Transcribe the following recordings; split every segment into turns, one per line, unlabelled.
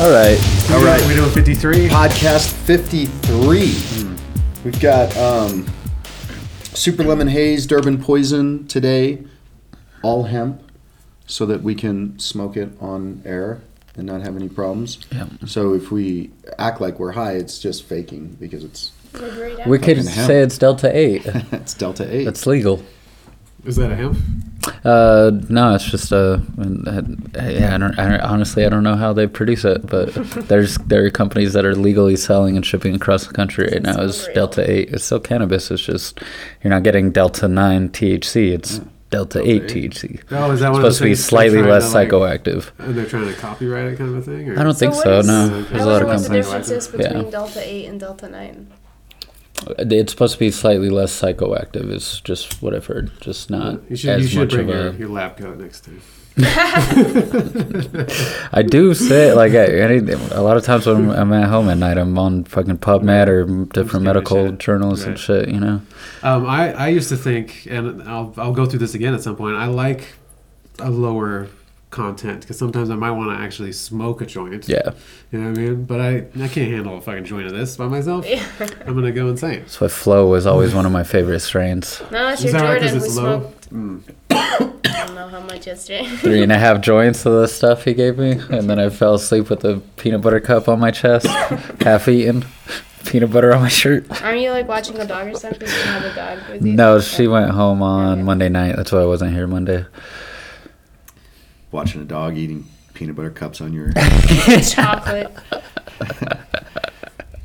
All right.
All right.
We doing 53?
Podcast 53. We've got um, Super Lemon Haze, Durban Poison today, all hemp, so that we can smoke it on air and not have any problems.
Yeah.
So if we act like we're high, it's just faking because it's
We could
Fucking hemp.
say it's Delta 8.
it's Delta 8.
That's legal.
Is that a hemp?
Uh, no, it's just uh, yeah. I don't, I don't, honestly, I don't know how they produce it, but there's there are companies that are legally selling and shipping across the country right now. Is
unreal.
Delta Eight? It's still cannabis. It's just you're not getting Delta Nine THC. It's Delta Eight THC.
Oh, is that
It's
one
supposed to be slightly less
to, like-
psychoactive.
And they're trying to copyright it kind of a thing? Or?
I don't think so.
is-
No, there's a lot
wonder
of
what the
companies.
difference is
Yeah.
Delta 8 and Delta 9.
It's supposed to be slightly less psychoactive. Is just what I've heard. Just not
You should,
as
you should
much
bring
of
your,
a.
your lab coat next time.
I do say like I, any, a lot of times when I'm at home at night, I'm on fucking PubMed or different medical journals and shit. You know,
Um, I, I used to think, and I'll, I'll go through this again at some point, I like a lower content because sometimes I might want to actually smoke a joint.
yeah.
You know what I mean? But I, I can't handle a fucking joint of this by myself. I'm going to go insane.
That's why Flow was always one of my favorite strains.
No, that's
Is
your
that
Jordan who
it's low?
smoked. Hmm. I don't know how much yesterday.
Three and a half joints of the stuff he gave me, and then I fell asleep with a peanut butter cup on my chest, half eaten, peanut butter on my shirt.
Aren't you like watching a dog or something? You have a dog with you?
No, she went home on
Okay.
Monday night. That's why I wasn't here Monday.
Watching a dog eating peanut butter cups on your.
chocolate.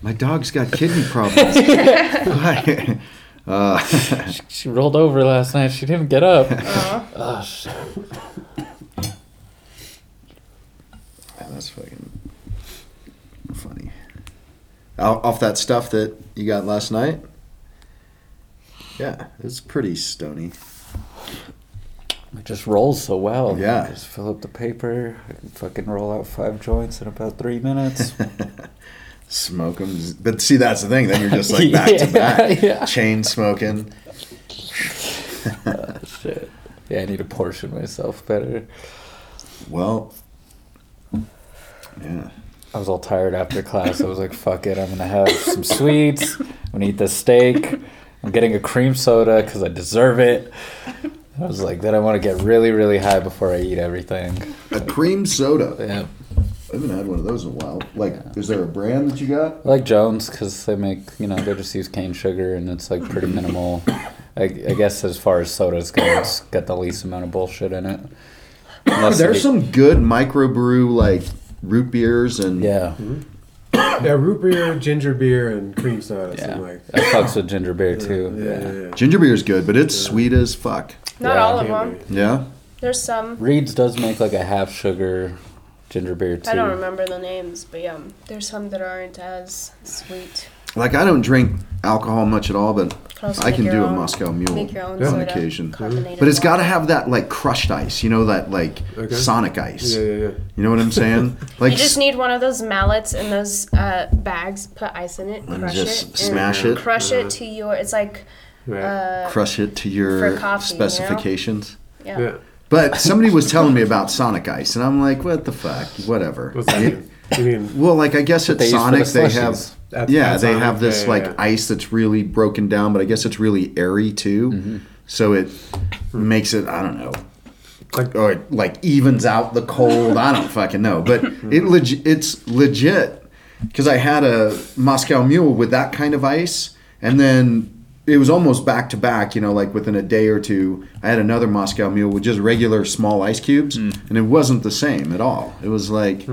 My dog's got kidney problems. Why? uh,
She rolled over last night. She didn't get up.
Aw.
Oh shit.
that's fucking funny. Off off that stuff that you got last night. Yeah, it's pretty stony.
It just rolls so well.
Yeah.
Just fill up the paper. I can fucking roll out five joints in about three minutes.
Smoke them, but see that's the thing. Then you're just like back to back,
yeah.
chain smoking.
Oh, shit. Yeah, I need to portion myself better.
Well, yeah.
I was all tired after class. I was like, fuck it. I'm going to have some sweets. I'm going to eat this steak. I'm getting a cream soda because I deserve it. I was like, then I want to get really, really high before I eat everything.
A cream soda.
Yeah.
I haven't had one of those in a while. Like, is there a brand that you got?
I like Jones because they make, you know, they just use cane sugar and it's like pretty minimal. I, I guess as far as sodas go, it's got the least amount of bullshit in it. Unless
There's
they-
some good microbrew like root beers and
Yeah. Mm-hmm.
Yeah, root beer, ginger beer, and cream soda.
Yeah.
something like
I fucks with ginger beer too.
Yeah, yeah, yeah.
ginger beer is good, but it's sweet as fuck.
Not
Yeah,
all of them.
Yeah.
There's some.
Reed's does make like a half sugar ginger beer too.
I don't remember the names, but yeah, there's some that aren't as sweet.
Like I don't drink alcohol much at all, but
also
I
make
can
your
do a
own-
Moscow Mule
Make your own
on
soda,
occasion.
carbonated
But it's got to
water.
have that like crushed ice, you know, that like
Okay.
Sonic ice.
Yeah, yeah, yeah.
You know what I'm saying? Like
You just need one of those mallets and those uh, bags. Put ice in it,
And
crush
just
it,
smash
and
it.
Crush it to your. It's like,
Right.
uh,
crush it to your
for coffee, you know?
specifications.
yeah.
yeah.
But somebody was telling me about Sonic Ice, and I'm like, what the fuck? Whatever.
What's that mean? You mean
Well, like I guess at
they use for
Sonic
the
they
slushies.
At-
yeah
at
they have this
yeah,
like
yeah.
ice that's really broken down, but I guess it's really airy too,
Mm-hmm.
so it makes it I don't know
Like-
or it like evens out the cold. I don't fucking know, but it leg- it's legit because I had a Moscow Mule with that kind of ice, and then. It was almost back to back, you know, like within a day or two. I had another Moscow Mule with just regular small ice cubes,
Hmm.
and it wasn't the same at all. It was like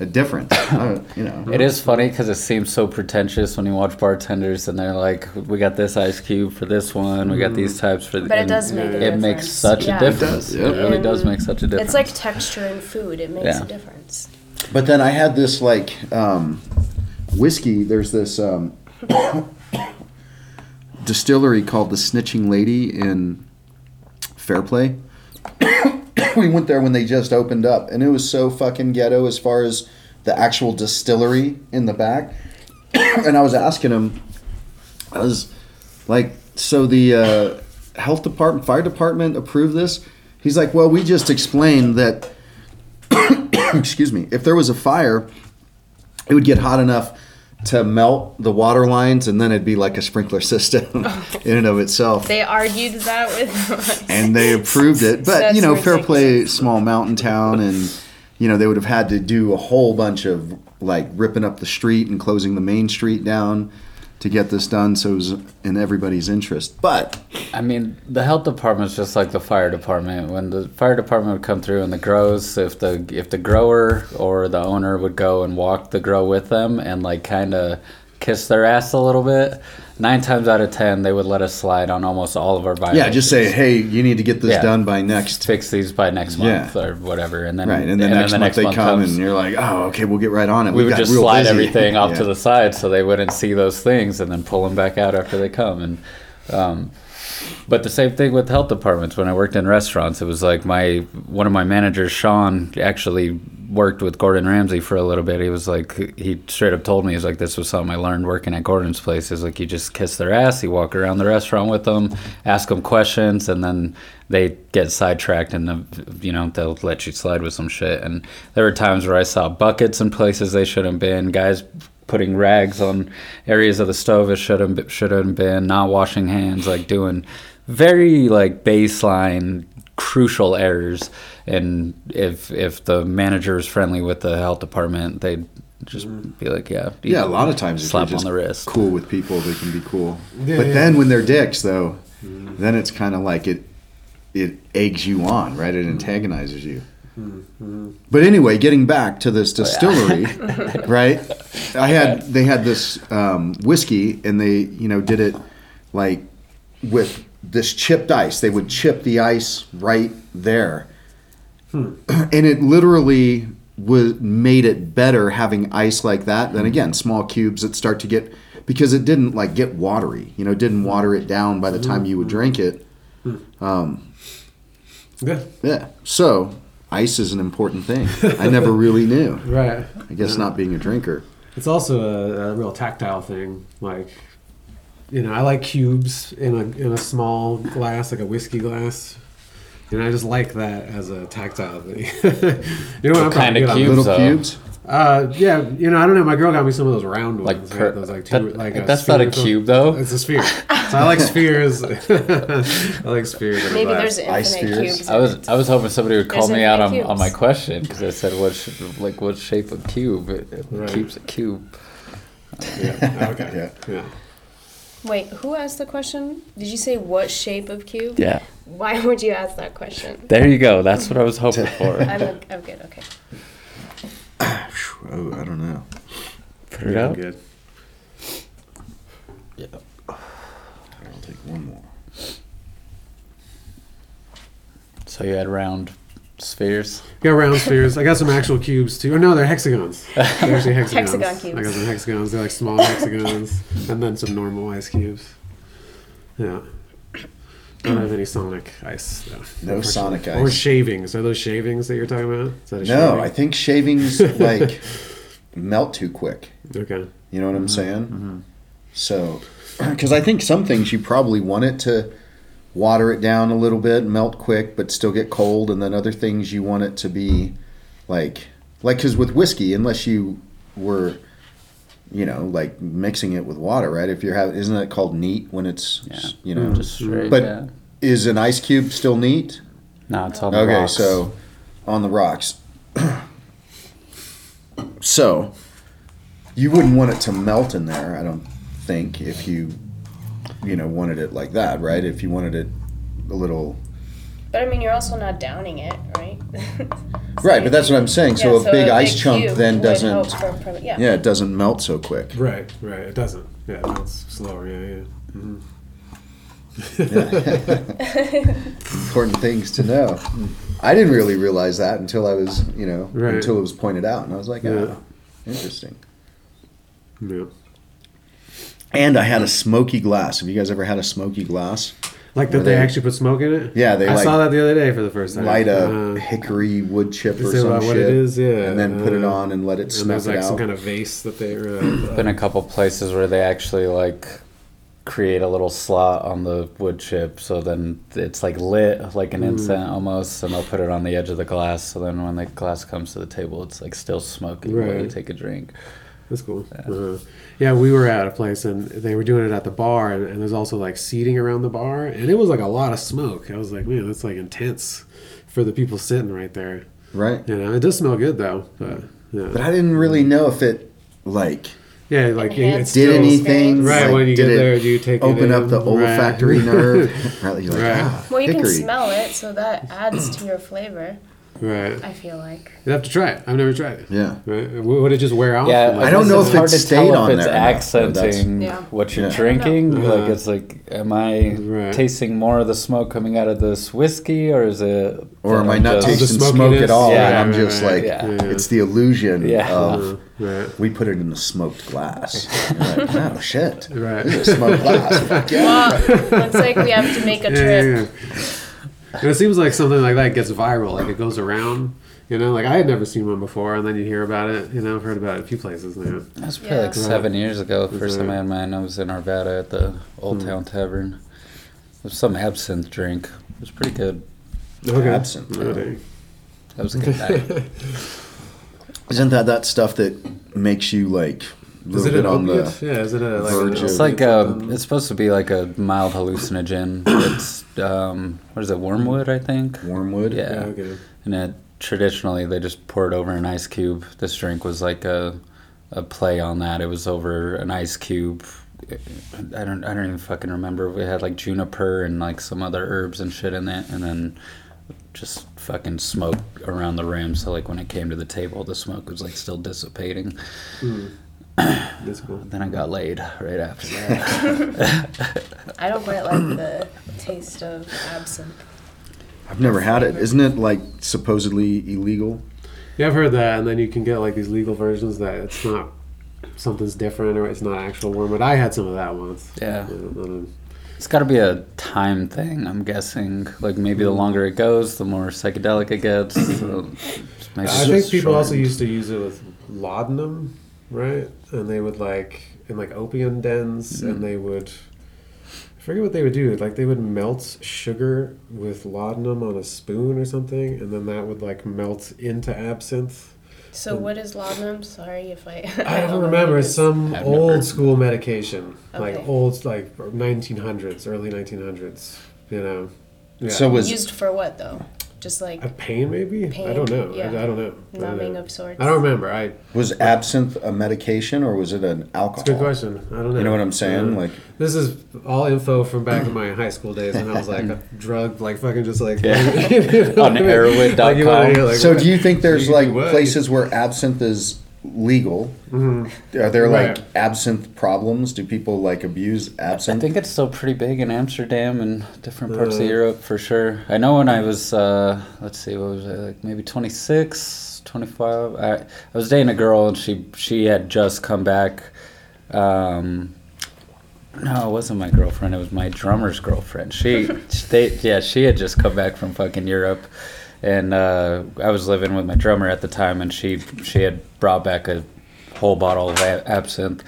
a difference, you know.
It is funny because it seems so pretentious when you watch bartenders and they're like, "We got this ice cube for this one. We got these types for."
The, but it does make a
It
difference.
makes such
Yeah.
a difference.
does, yeah.
It really does make such a difference.
It's like texture in food. It makes
Yeah.
a difference.
But then I had this like um, whiskey. There's this um, distillery called the Snitching Lady in Fairplay. We went there when they just opened up, and it was so fucking ghetto as far as the actual distillery in the back. and I was asking him, I was like, so the uh, health department, fire department approved this? He's like, well, we just explained that excuse me, if there was a fire, it would get hot enough to melt the water lines, and then it'd be like a sprinkler system in and of itself.
They argued that with
and they approved it. But
That's
you know,
Fairplay,
small mountain town, and you know they would have had to do a whole bunch of like ripping up the street and closing the main street down to get this done. So it was in everybody's interest. But
I mean, the health department is just like the fire department. When the fire department would come through and the grows, if the if the grower or the owner would go and walk the grow with them and like kind of kiss their ass a little bit, nine times out of ten they would let us slide on almost all of our violations.
yeah, just say, hey, you need to get this
Yeah.
done by next.
fix these by next
Yeah.
month or whatever, and then
Right, and then the next month they come,
comes,
and you're like, oh, okay, we'll get right on it.
we
We've
would just slide
busy.
everything off
Yeah.
to the side so they wouldn't see those things and then pull them back out after they come and um, but the same thing with health departments when i worked in restaurants it was like my one of my managers sean actually worked with gordon ramsay for a little bit. He was like he straight up told me he's like this was something i learned working at gordon's place. Is like you just kiss their ass you walk around the restaurant with them ask them questions and then they get sidetracked and the, you know they'll let you slide with some shit. And there were times where i saw buckets in places they shouldn't been guys putting rags on areas of the stove it shouldn't shouldn't been not washing hands like doing very like baseline crucial errors and if if the manager is friendly with the health department they'd just mm-hmm. be like yeah
Yeah, a lot of times if
slap
you're
on the wrist
cool with people, they can be cool.
Yeah,
but
yeah.
then when they're dicks, though, mm-hmm. then it's kind of like it it eggs you on, right? It mm-hmm. antagonizes you. But anyway, getting back to this oh, distillery, right? I had they had this um, whiskey, and they you know did it like with this chipped ice. They would chip the ice right there, Hmm. and it literally was made it better having ice like that than hmm. again small cubes that start to get because it didn't like get watery. You know, didn't hmm. water it down by the time you would drink it.
Um, yeah.
Yeah. So ice is an important thing. I never really knew.
Right.
I guess not being a drinker.
It's also a, a real tactile thing. Like, you know, I like cubes in a in a small glass, like a whiskey glass. And I just like that as a tactile thing. you know what, I'm
kind
probably
of
on
cubes?
Little
though.
cubes.
Uh, yeah, you know, I don't know. My girl got me some of those round ones.
like
right? those like two,
that-
like a
that's not a cube though
It's a sphere. so I like spheres. I like spheres.
Maybe
glass.
there's
Ice
infinite
spheres.
cubes.
I was I was hoping somebody would call
There's
me out on, on my question because I said what sh- like what shape of cube it, it
Right.
keeps a cube.
Yeah. Okay.
Yeah.
Yeah.
Wait, who asked the question? Did you say what shape of cube?
Yeah,
Why would you ask that question?
there you go. That's what I was hoping for.
I'm, I'm good. Okay.
Oh, I don't know.
Put it out.
Good.
I'll take one more.
So you had round spheres.
Got round spheres. I got some actual cubes too. Oh no, they're hexagons. They're actually hexagons.
Hexagon cubes.
I got some hexagons. They're like small hexagons, and then some normal ice cubes. Yeah. Don't have any sonic ice though.
No sonic ice.
Or shavings. Are those shavings that you're talking about? Is that a
No,
shaving?
I think shavings like melt too quick.
Okay.
You know what I'm saying? Mm-hmm. So, because I think some things you probably want it to water it down a little bit, melt quick, but still get cold, and then other things you want it to be like, like because with whiskey, unless you were, you know, like mixing it with water, right? If you're having, isn't it called neat when it's,
Yeah,
you know,
just straight.
But-
yeah.
is an ice cube still neat?
no, it's on
Okay,
rocks.
so on the rocks. so you wouldn't want it to melt in there, I don't think, if you you know wanted it like that, right? If you wanted it a little
But I mean, you're also not downing it, right?
right, but that's what I'm saying. So
Yeah,
a big ice chunk then doesn't
help from- from- yeah.
yeah, it doesn't melt so quick.
Right. Right. It doesn't. Yeah. It's slower. Yeah. Yeah. hmm
Important things to know. I didn't really realize that until I was, you know,
Right.
until it was pointed out, and I was like,
Yeah.
oh, interesting.
Yeah.
And I had a smoky glass. Have you guys ever had a smoky glass?
Like that they,
they-
actually put smoke in it.
Yeah, they
I
like
saw that the other day for the first time.
light a
Uh,
hickory wood chip or
is
some
about
shit,
what it is? Yeah,
and then put it
uh,
on and let it
smoke
snuff
there's
it
like
out.
some kind of vase that they. Uh,
Been a couple places where they actually like create a little slot on the wood chip, so then it's like lit like an incense almost, and they'll put it on the edge of the glass. So then when the glass comes to the table, it's like still smoking while you take a drink.
That's cool. Uh, yeah, we were at a place and they were doing it at the bar, and, and there's also like seating around the bar, and it was like a lot of smoke. I was like, man, that's like intense for the people sitting right there.
Right.
You know, it does smell good though, but yeah,
But I didn't really know if it like
yeah, like it-
Enhanced
did
still,
anything.
Right,
like,
when you get there, do you take it
open up
in?
the
Right.
olfactory nerve? right. You're like,
Right.
ah,
Well, you
hickory.
can smell it, so that adds to your flavor.
Right,
I feel like.
you have to try it. I've never tried it.
Yeah.
Right, would it just wear off?
Yeah,
Like,
I don't know
it's
if it
hard to
stayed
tell
on
if it's
there or not, but that's-
accenting
Yeah.
what you're
Yeah.
drinking. Like it's like, am I
Right.
tasting more of the smoke coming out of this whiskey, or is it?
Or am I not
just-
tasting
The
smoke at all?
Yeah.
and I'm
Right,
just
right,
like,
yeah.
Yeah.
it's the illusion
Yeah.
of
right,
we put it in a smoked glass. You're like, oh shit,
right.
a smoked glass. Yeah.
Well, looks like we have to make a
Yeah,
trip.
Yeah, yeah. And it seems like something like that gets viral, like it goes around. You know, like I had never seen one before, and then you hear about it. You know, I've heard about it a few places now.
That was probably
Yeah.
like seven years ago. First time
it?
I had mine, I was in Arvada at the Old
Hmm.
Town Tavern. It was some absinthe drink. It was pretty good.
Okay.
Absinthe.
Okay.
That was a good night.
Isn't that that stuff that makes you like a
Is it an
on
opiate?
the?
yeah, is it a like?
verge
an
of-
It's
It's
like a, it's supposed to be like a mild hallucinogen. It's um, what is it, wormwood? I think.
Wormwood.
Yeah.
Yeah, okay.
And it traditionally they just pour it over an ice cube. This drink was like a a play on that. It was over an ice cube. I don't I don't even fucking remember. We had like juniper and like some other herbs and shit in it, and then just fucking smoke around the rim. So like when it came to the table, the smoke was like still dissipating.
That's cool.
Then I got laid right after that.
I don't quite like the taste of absinthe.
I've never had it. Isn't it like supposedly illegal?
Yeah, I've heard that, and then you can get like these legal versions that it's not something's different or it's not actual worm. But I had some of that once.
Yeah.
I don't- I don't-
It's got to be a time thing, I'm guessing. Like maybe the longer it goes, the more psychedelic it gets. So maybe
I think people
short.
also used to use it with laudanum, right? And they would like in like opium dens,
Mm.
and they would. I forget what they would do. Like they would melt sugar with laudanum on a spoon or something, and then that would like melt into absinthe.
So what is laudanum? Sorry if I.
I don't
know
remember. It's some
I've never-
old school medication, like old, like 1900s, early 1900s. You know. Yeah.
So was
used for what though? Just like
a pain maybe? I don't know. I,
yeah.
I don't know. I don't
numbing of sorts.
I don't remember. I.
was absinthe a medication or was it an alcohol?
It's a good question. I don't know.
You know what I'm saying?
Uh,
Like
this is all info from back in my high school days and I was like a drug, like fucking just like
Yeah.
you know
On
what I mean? Like, you wanna hear, like,
So do you think there's like places where absinthe is legal?
Mhm.
Are there like
Right.
absinthe problems? Do people like abuse absinthe?
I think it's still pretty big in Amsterdam and different parts
Uh.
of Europe for sure. I know when I was, uh, let's see, what was I, like maybe 26, 25. I, I was dating a girl and she, she had just come back. Um, no, it wasn't my girlfriend. It was my drummer's girlfriend. She, they, yeah, she had just come back from fucking Europe, and uh, I was living with my drummer at the time, and she, she had brought back a whole bottle of absinthe.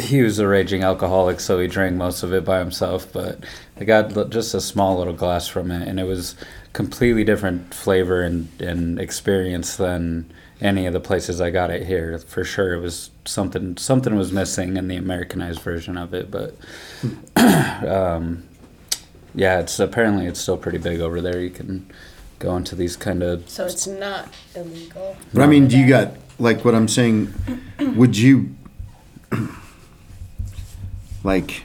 He was a raging alcoholic, so he drank most of it by himself. But I got just a small little glass from it, and it was completely different flavor and, and experience than any of the places I got it here. For sure, it was something something was missing in the Americanized version of it. But um, yeah, it's apparently it's still pretty big over there. You can go into these kind of
So it's not illegal.
But I mean, do you got like what I'm saying? Would you like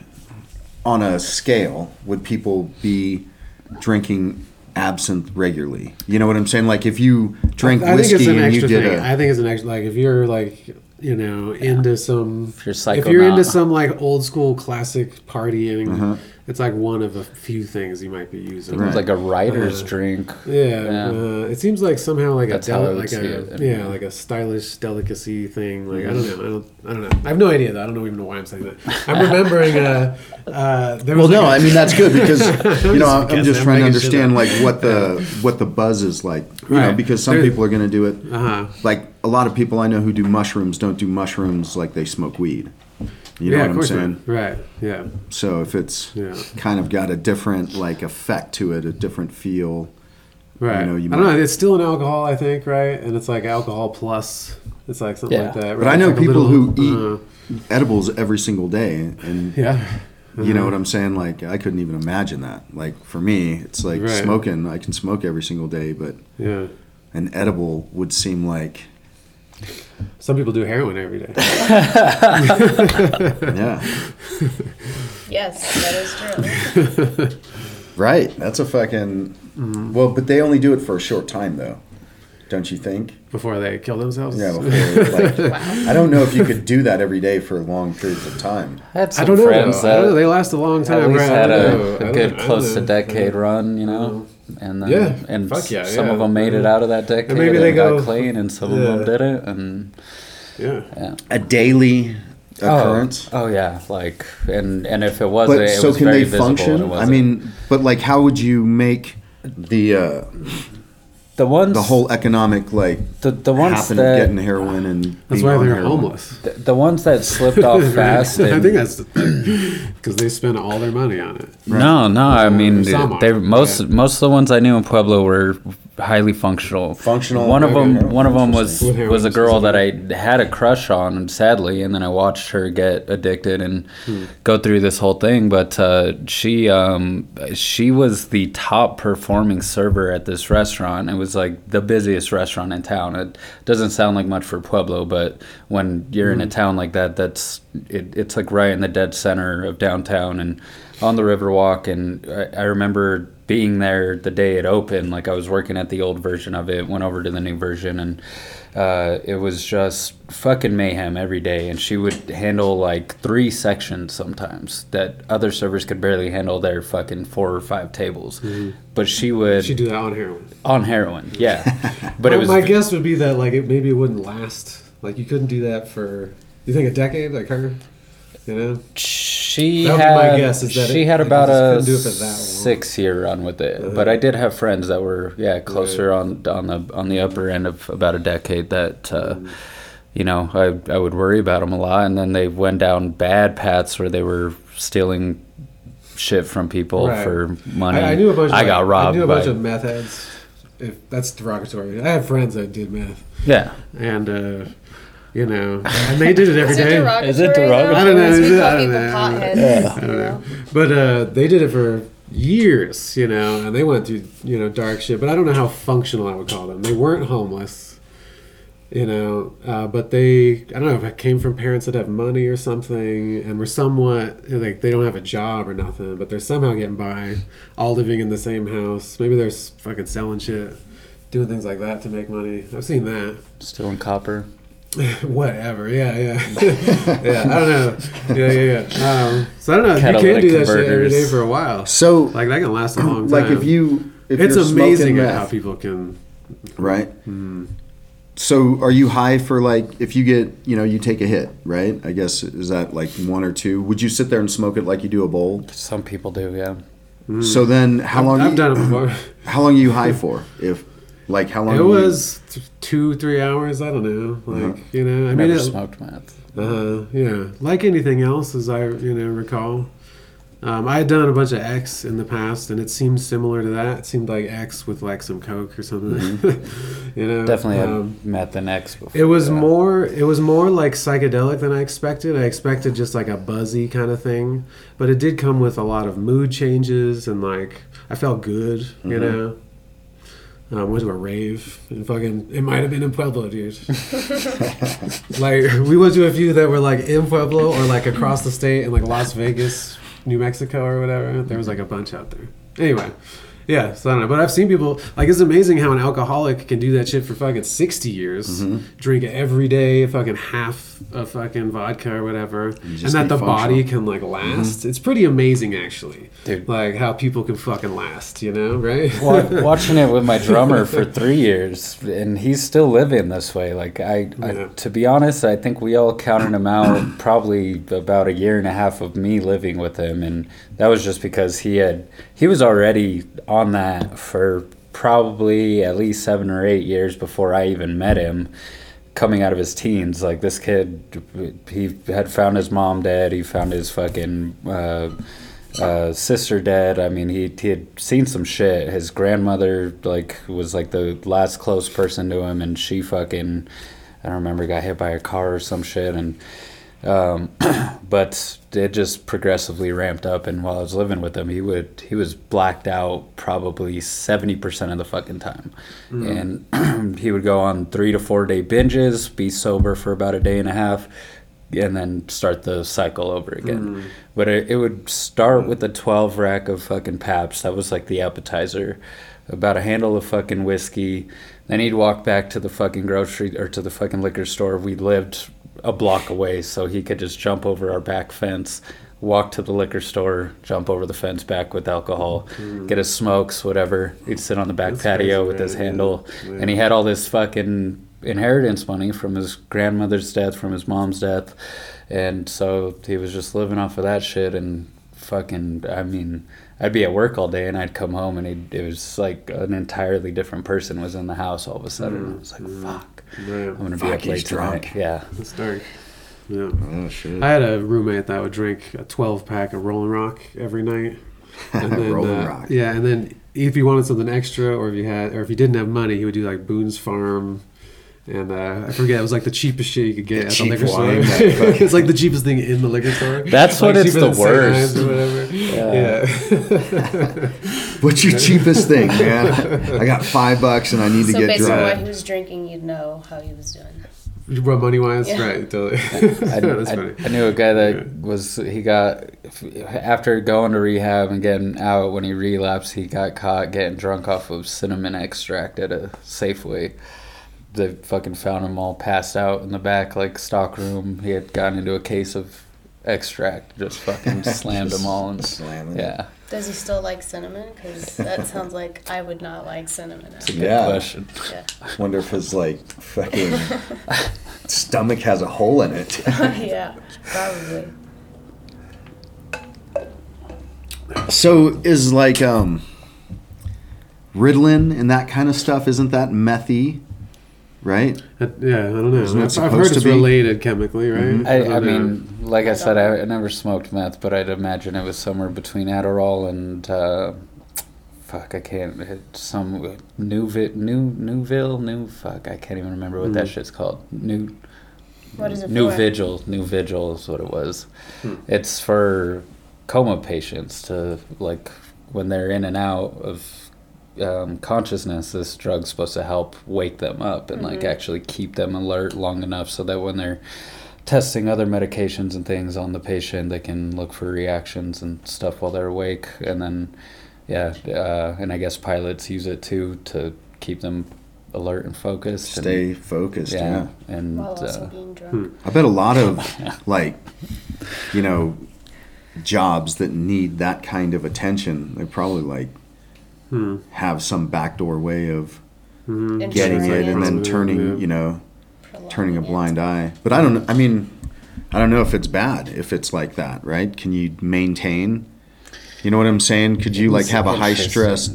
on a scale? Would people be drinking absinthe regularly? You know what I'm saying? Like if you drink
I think it's
whiskey
an
and you
extra
did
thing.
a
I think it's an extra. Like if you're like you know into some,
If you're
if you're into some like old school classic partying,
Uh-huh.
It's like one of a few things you might be using.
Right.
It's like a writer's
Uh,
drink.
Yeah,
Yeah.
Uh, it seems like somehow like
That's
a deli- like a
it,
yeah, like a stylish delicacy thing. Like I don't know, I don't, I don't know. I have no idea though. I don't know even know why I'm saying that. I'm remembering. Uh, uh, there
Well,
was
no,
like
I
a-
mean that's good because you know I'm, I'm just trying to understand like what the what the buzz is like. You know, because some
There-
people are going to do it.
Uh-huh.
Like a lot of people I know who do mushrooms don't do mushrooms like they smoke weed. You know
yeah,
what I'm saying?
not. right? Yeah,
So if it's
yeah,
kind of got a different like effect to it, a different feel.
right.
You know, you
I don't know. It's still an alcohol, I think, right? And it's like alcohol plus It's like something like
Yeah.
that.
But I know
Like
people
little-
who
uh,
eat edibles every single day, and
yeah.
you know what I'm saying. Like I couldn't even imagine that. Like for me, it's like
Right.
smoking. I can smoke every single day, but
Yeah.
an edible would seem like
Some people do heroin every day.
yeah,
Yes, that is true.
right. That's a fucking
Mm-hmm.
well, but they only do it for a short time though, don't you think?
Before they kill themselves.
Yeah, before, like, I don't know if you could do that every day for long periods of time.
I had some
I don't know.
friends
though. I don't know. They last a long time.
at least
right?
Had
don't know.
a,
I
a
don't-
good close to
know.
decade run, you know. And then,
Yeah,
and
fuck yeah,
some
yeah.
of them made it out of that decade and,
maybe they
got
go-
clean, and some
Yeah.
of them didn't, and
Yeah.
yeah.
A daily occurrence.
Oh, oh yeah, like and and if it wasn't,
But
it
so
was
can
very
they
visible and it
function? I mean, but like, how would you make the uh,
the ones
the whole economic like
the, the ones
happen
that
of getting heroin and
That's
being
why they're
heroin?
homeless.
the, the ones that slipped off fast.
I think that's because they spent all their money on it.
No, no. I mean,
Some
they most
yeah.
most of the ones I knew in Pueblo were highly functional.
Functional,
One of them, one of them was was a girl that I had a crush on, sadly, and then I watched her get addicted and
Hmm.
go through this whole thing. But uh, she um, she was the top performing server at this restaurant. It was like the busiest restaurant in town. It doesn't sound like much for Pueblo, but when you're
Hmm.
in a town like that, that's it, it's like right in the dead center of downtown and on the Riverwalk. And I, I remember being there the day it opened. Like I was working at the old version of it, went over to the new version, and uh, it was just fucking mayhem every day. And she would handle like three sections sometimes that other servers could barely handle their fucking four or five tables. But she would
She do that on heroin.
on heroin, yeah. But it was
my guess would be that like it maybe it wouldn't last. Like you couldn't do that for you think a decade like her. You know,
She
That
had
my guess, is that
she
it-
had about a
couldn't do it for that long.
six year run with it,
Uh-huh.
but I did have friends that were yeah closer on on the on the upper end of about a decade that. Uh,
Mm.
You know, I, I would worry about them a lot, and then they went down bad paths where they were stealing shit from people
Right.
for money.
I, I knew a bunch.
I
of,
got robbed
I knew a bunch of meth heads. If that's derogatory, I had friends that did meth,
yeah,
and uh, you know, and they did it every
Is it
day.
derogatory?
Is it derogatory?
though?
I don't know, is it- I don't
people
know.
potheads.
Yeah.
You know?
But uh, they did it for years, you know, and they went through you know dark shit. But I don't know how functional I would call them. They weren't homeless, you know, uh, but they I don't know if it came from parents that have money or something, and were somewhat like they don't have a job or nothing, but they're somehow getting by, all living in the same house. Maybe they're fucking selling shit, doing things like that to make money. I've seen that.
stealing copper.
Whatever. Yeah, yeah, yeah. I don't know. Yeah, yeah, yeah. Um, so I don't know. You can
Catalytic
do that shit every
converters.
day for a while.
So,
Like that can last a long time.
like if you, if
it's
you're
amazing
smoking
at how people can.
right?
Hmm.
So, are you high for like if you get, you know, you take a hit, right? I guess is that like one or two? Would you sit there and smoke it like you do a bowl?
Some people do, yeah.
So then, how long?
I've
you,
done it before.
How long are you high for? If, like, how long?
It
are you-
was th- two, three hours. I don't know. Like
Uh-huh.
you know, I
I
mean,
never
it,
smoked meth.
uh, yeah, like anything else, as I you know recall. Um, I had done a bunch of X in the past, and it seemed similar to that. It seemed like X with like some coke or something. you know,
Mm-hmm. Definitely had
um,
meth and X before.
It was
that.
more it was more like psychedelic than I expected. I expected just like a buzzy kind of thing, but it did come with a lot of mood changes and like I felt good, you know. Um, went to a rave and fucking it might have been in Pueblo, dude. like we went to a few that were like in Pueblo or like across the state in like Las Vegas, New Mexico or whatever. There was like a bunch out there. Anyway, yeah, so I don't know. But I've seen people like it's amazing how an alcoholic can do that shit for fucking sixty years, mm-hmm. drink every day, fucking half a fucking vodka or whatever, and,
just
that the body can like last. Mm-hmm. It's pretty amazing, actually.
Dude.
Like how people can fucking last, you know, right?
Wa- watching it with my drummer for three years, and he's still living this way. Like I, I to be honest, I think we all counted him out probably about a year and a half of me living with him, and that was just because he had he was already on that for probably at least seven or eight years before I even met him. Coming out of his teens, like this kid, he had found his mom dead. He found his fucking. Uh, uh, sister dead. I mean, he he had seen some shit. His grandmother like was like the last close person to him, and she fucking I don't remember got hit by a car or some shit and um, but it just progressively ramped up and while I was living with him he would he was blacked out probably 70% of the fucking time and he would go on 3 to 4 day binges be sober for about a day and a half and then start the cycle over again. But it, it would start with a 12 rack of fucking Paps. That was like the appetizer. About a handle of fucking whiskey. Then he'd walk back to the fucking grocery or to the fucking liquor store. We lived a block away, so he could just jump over our back fence, walk to the liquor store, jump over the fence back with alcohol, hmm. get his smokes, whatever. He'd sit on the back patio with his handle.
Yeah.
And he had all this fucking inheritance money from his grandmother's death, from his mom's death. And so he was just living off of that shit and fucking, I mean, I'd be at work all day and I'd come home and he'd, it was like an entirely different person was in the house all of a sudden. I was like, fuck,
Right.
I'm going to be
Fuck,
up late
drunk.
tonight. Yeah.
It's dark. Yeah.
Oh shit.
I had a roommate that would drink a 12 pack of Rolling Rock every night. And then,
Rolling
uh,
Rock.
Yeah, and then if you wanted something extra, or if you had, or if you didn't have money, he would do like Boone's Farm, and uh, I forget it was like the cheapest shit you could get
The
at the liquor store.
wine,
it's like the cheapest thing in the liquor store.
That's
Like
when it's the worst.
Or whatever. Yeah.
What's your cheapest thing, man? I got five bucks and I need to
So
get
based on
drunk.
what he was drinking, you'd know how he was doing.
What money wise,
Yeah.
right? Totally.
I,
That's
I. I knew a guy that
Yeah.
was he got after going to rehab and getting out when he relapsed he got caught getting drunk off of cinnamon extract at a Safeway. They fucking found him all passed out in the back like stock room. He had gotten into a case of extract, just fucking slammed them all and
Slamming it.
yeah.
Does he still like cinnamon? Because that sounds like I would not like cinnamon.
It's a good
Yeah.
question.
Yeah.
Wonder if his like fucking stomach has a hole in it.
yeah, probably.
So is like um Ritalin and that kind of stuff, isn't that methy? Right?
Uh, yeah, I don't know.
Isn't
I've, I've
supposed
heard
to
it's
be?
related chemically, right?
Mhm.
I, I
don't know.
mean, like I said, I, I never smoked meth, but I'd imagine it was somewhere between Adderall and uh, fuck, I can't. It's some new vi- new Newville, new fuck, I can't even remember what that
Mhm.
shit's called. New
What is it
New
for?
Vigil, Nuvigil is what it was.
Hmm.
It's for coma patients to like when they're in and out of um, consciousness. This drug's supposed to help wake them up and like
Mhm.
actually keep them alert long enough so that when they're testing other medications and things on the patient, they can look for reactions and stuff while they're awake. And then, yeah, uh, and I guess pilots use it too to keep them alert and focused. and-
Stay focused, yeah.
and
While also
uh,
being drunk.
Hmm.
I bet a lot of like you know jobs that need that kind of attention, they probably like
Hmm.
have some backdoor way of
Mhm.
Getting it and then
Yeah.
turning, you know,
Prolonging
turning a
it.
blind eye. But I don't know. I mean, I don't know if it's bad if it's like that, right? Can you maintain? You know what I'm saying? Could you like have a high stress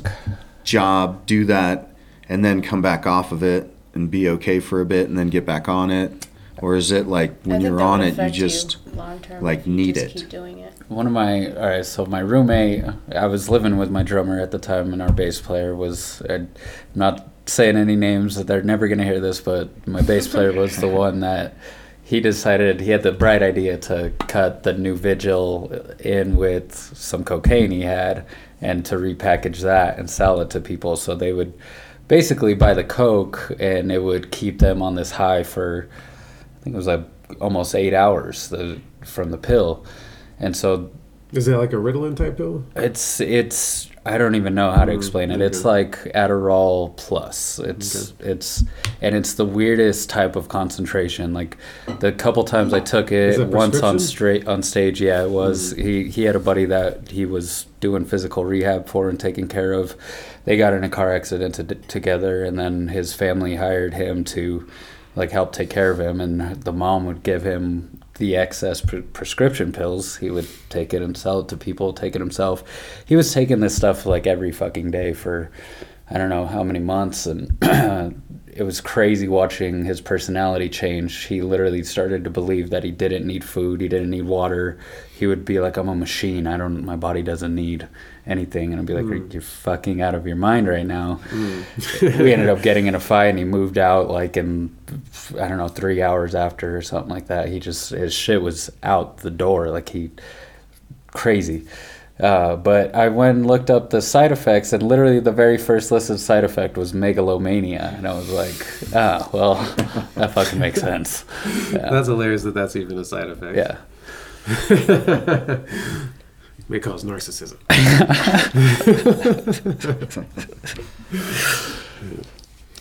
job, do that, and then come back off of it and be okay for a bit and then get back on it? Or is it like when you're on it, you just
long-term
like, need
just
it.
Keep doing it.
One of my all right, so my roommate, I was living with my drummer at the time, and our bass player was. I'm not saying any names; that they're never gonna hear this, but my bass player was the one that he decided he had the bright idea to cut the Nuvigil in with some cocaine he had, and to repackage that and sell it to people, so they would basically buy the coke, and it would keep them on this high for I think it was like almost eight hours the, from the pill. And so
Is it like a Ritalin type pill?
it's it's I don't even know how to
Mm,
explain it. It's like Adderall plus. It's it's and it's the weirdest type of concentration. Like the couple times I took it
it
once on straight on stage, yeah, it was.
Mm.
He he had a buddy that he was doing physical rehab for and taking care of. They got in a car accident to, together, and then his family hired him to like help take care of him, and the mom would give him the excess pre- prescription pills. He would take it and sell it to people, take it himself. He was taking this stuff like every fucking day for I don't know how many months, and it was crazy watching his personality change. He literally started to believe that he didn't need food, he didn't need water. He would be like, "I'm a machine. I don't. My body doesn't need anything." And I'd be like,
Mm.
"You're fucking out of your mind right now." we ended up getting in a fight, and he moved out like in I don't know three hours after or something like that. He just his shit was out the door, like he crazy. Uh, but I went and looked up the side effects, and literally the very first listed side effect was megalomania, and I was like, ah, well, that fucking makes sense. Yeah.
That's hilarious that that's even a side effect.
yeah.
May cause narcissism.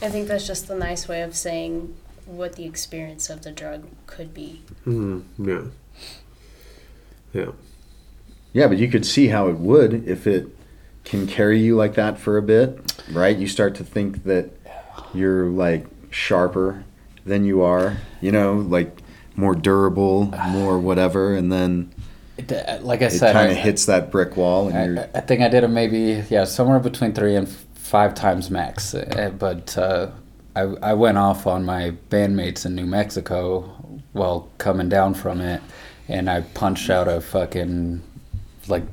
I think that's just the nice way of saying what the experience of the drug could be.
Mm, yeah. Yeah.
Yeah, but you could see how it would if it can carry you like that for a bit, right? You start to think that you're like sharper than you are, you know, like more durable, more whatever, and then
It, uh, like I
it
said,
it
kind
of hits that brick wall, and
I, I think I did it maybe yeah somewhere between three and five times max. Uh, But uh, I I went off on my bandmates in New Mexico while coming down from it, and I punched out a fucking like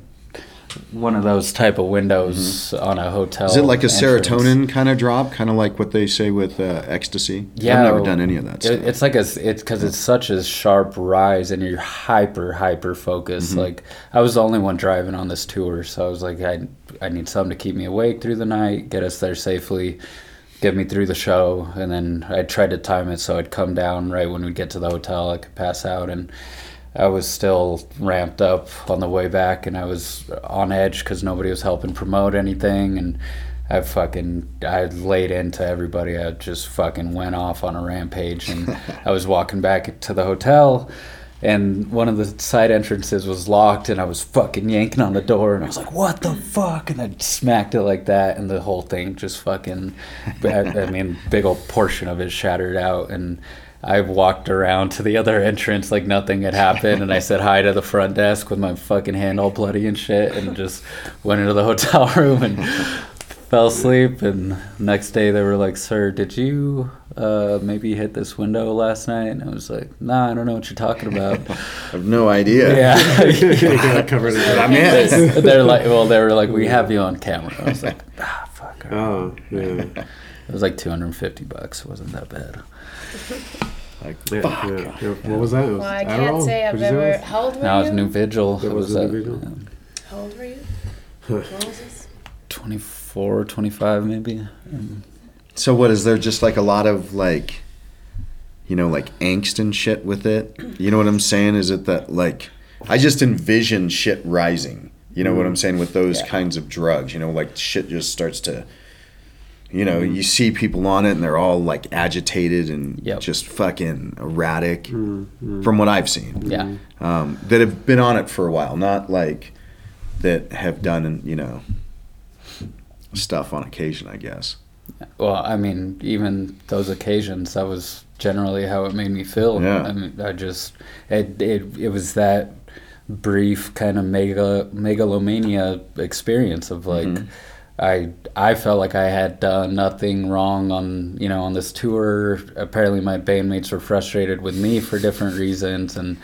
one of those type of windows on a hotel.
Mm-hmm. Is it like a
entrance.
serotonin kind of drop, kind of like what they say with uh, ecstasy?
Yeah,
I've never done any of that.
It,
Stuff.
it's like a it's because it's such a sharp rise and you're hyper hyper focused.
Mm-hmm.
Like I was the only one driving on this tour, so I was like, I I need something to keep me awake through the night, get us there safely, get me through the show, and then I tried to time it so I'd come down right when we'd get to the hotel. I could pass out and. I was still ramped up on the way back, and I was on edge because nobody was helping promote anything, and I fucking I laid into everybody. I just fucking went off on a rampage, and I was walking back to the hotel, and one of the side entrances was locked, and I was fucking yanking on the door, and I was like, "What the fuck?" And I smacked it like that, and the whole thing just fucking, I, I mean, big old portion of it shattered out, and. I walked around to the other entrance like nothing had happened, and I said hi to the front desk with my fucking hand all bloody and shit, and just went into the hotel room and fell asleep. And next day they were like, "Sir, did you uh, maybe hit this window last night?" And I was like, "Nah, I don't know what you're talking about."
I have no idea.
yeah.
You got covered in
I'm in.
They're like, well, they were like, we have you on camera. I was like, ah, fuck.
Oh, yeah.
It was like 250 bucks. It wasn't that bad.
Like,
Yeah,
fuck.
yeah, yeah. What was that? It was
Well, I can't say I've
What'd you say it
ever.
was?
How old were
Now
you?
it's Nuvigil.
That
It
was
was
the
that,
Nuvigil?
yeah,
How old were you? What was this?
24, 25 maybe. Um,
So what is there just like a lot of like you know like angst and shit with it? You know what I'm saying? Is it that like I just envision shit rising. You know what I'm saying with those
Yeah.
kinds of drugs, you know, like shit just starts to you know, you see people on it and they're all like agitated and
Yep.
just fucking erratic
Mm,
from what I've seen.
yeah.
Um, that have been on it for a while, not like that have done, you know, stuff on occasion, I guess.
Well, I mean, even those occasions, that was generally how it made me feel.
Yeah.
I mean, I just it it, it was that brief kind of mega megalomania experience of like
Mhm.
I I felt like I had done nothing wrong on you know on this tour. Apparently, my bandmates were frustrated with me for different reasons, and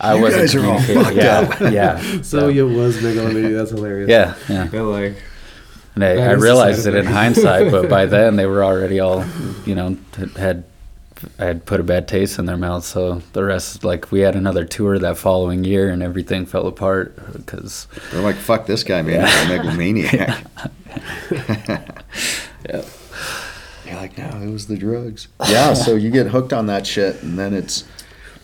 I
You
wasn't
guys are all
communicating.
fucked
yeah,
up.
yeah.
So you was megalomania. That's hilarious.
yeah, yeah.
Yeah, like
And I, I realized
side
it in hindsight, but by then they were already all, you know, had I had put a bad taste in their mouth. So the rest, like, we had another tour that following year, and everything fell apart because,
They're like, fuck this guy, man. He's a megalomaniac.
yeah,
You're like, no, it was the drugs. Yeah, so you get hooked on that shit, and then it's.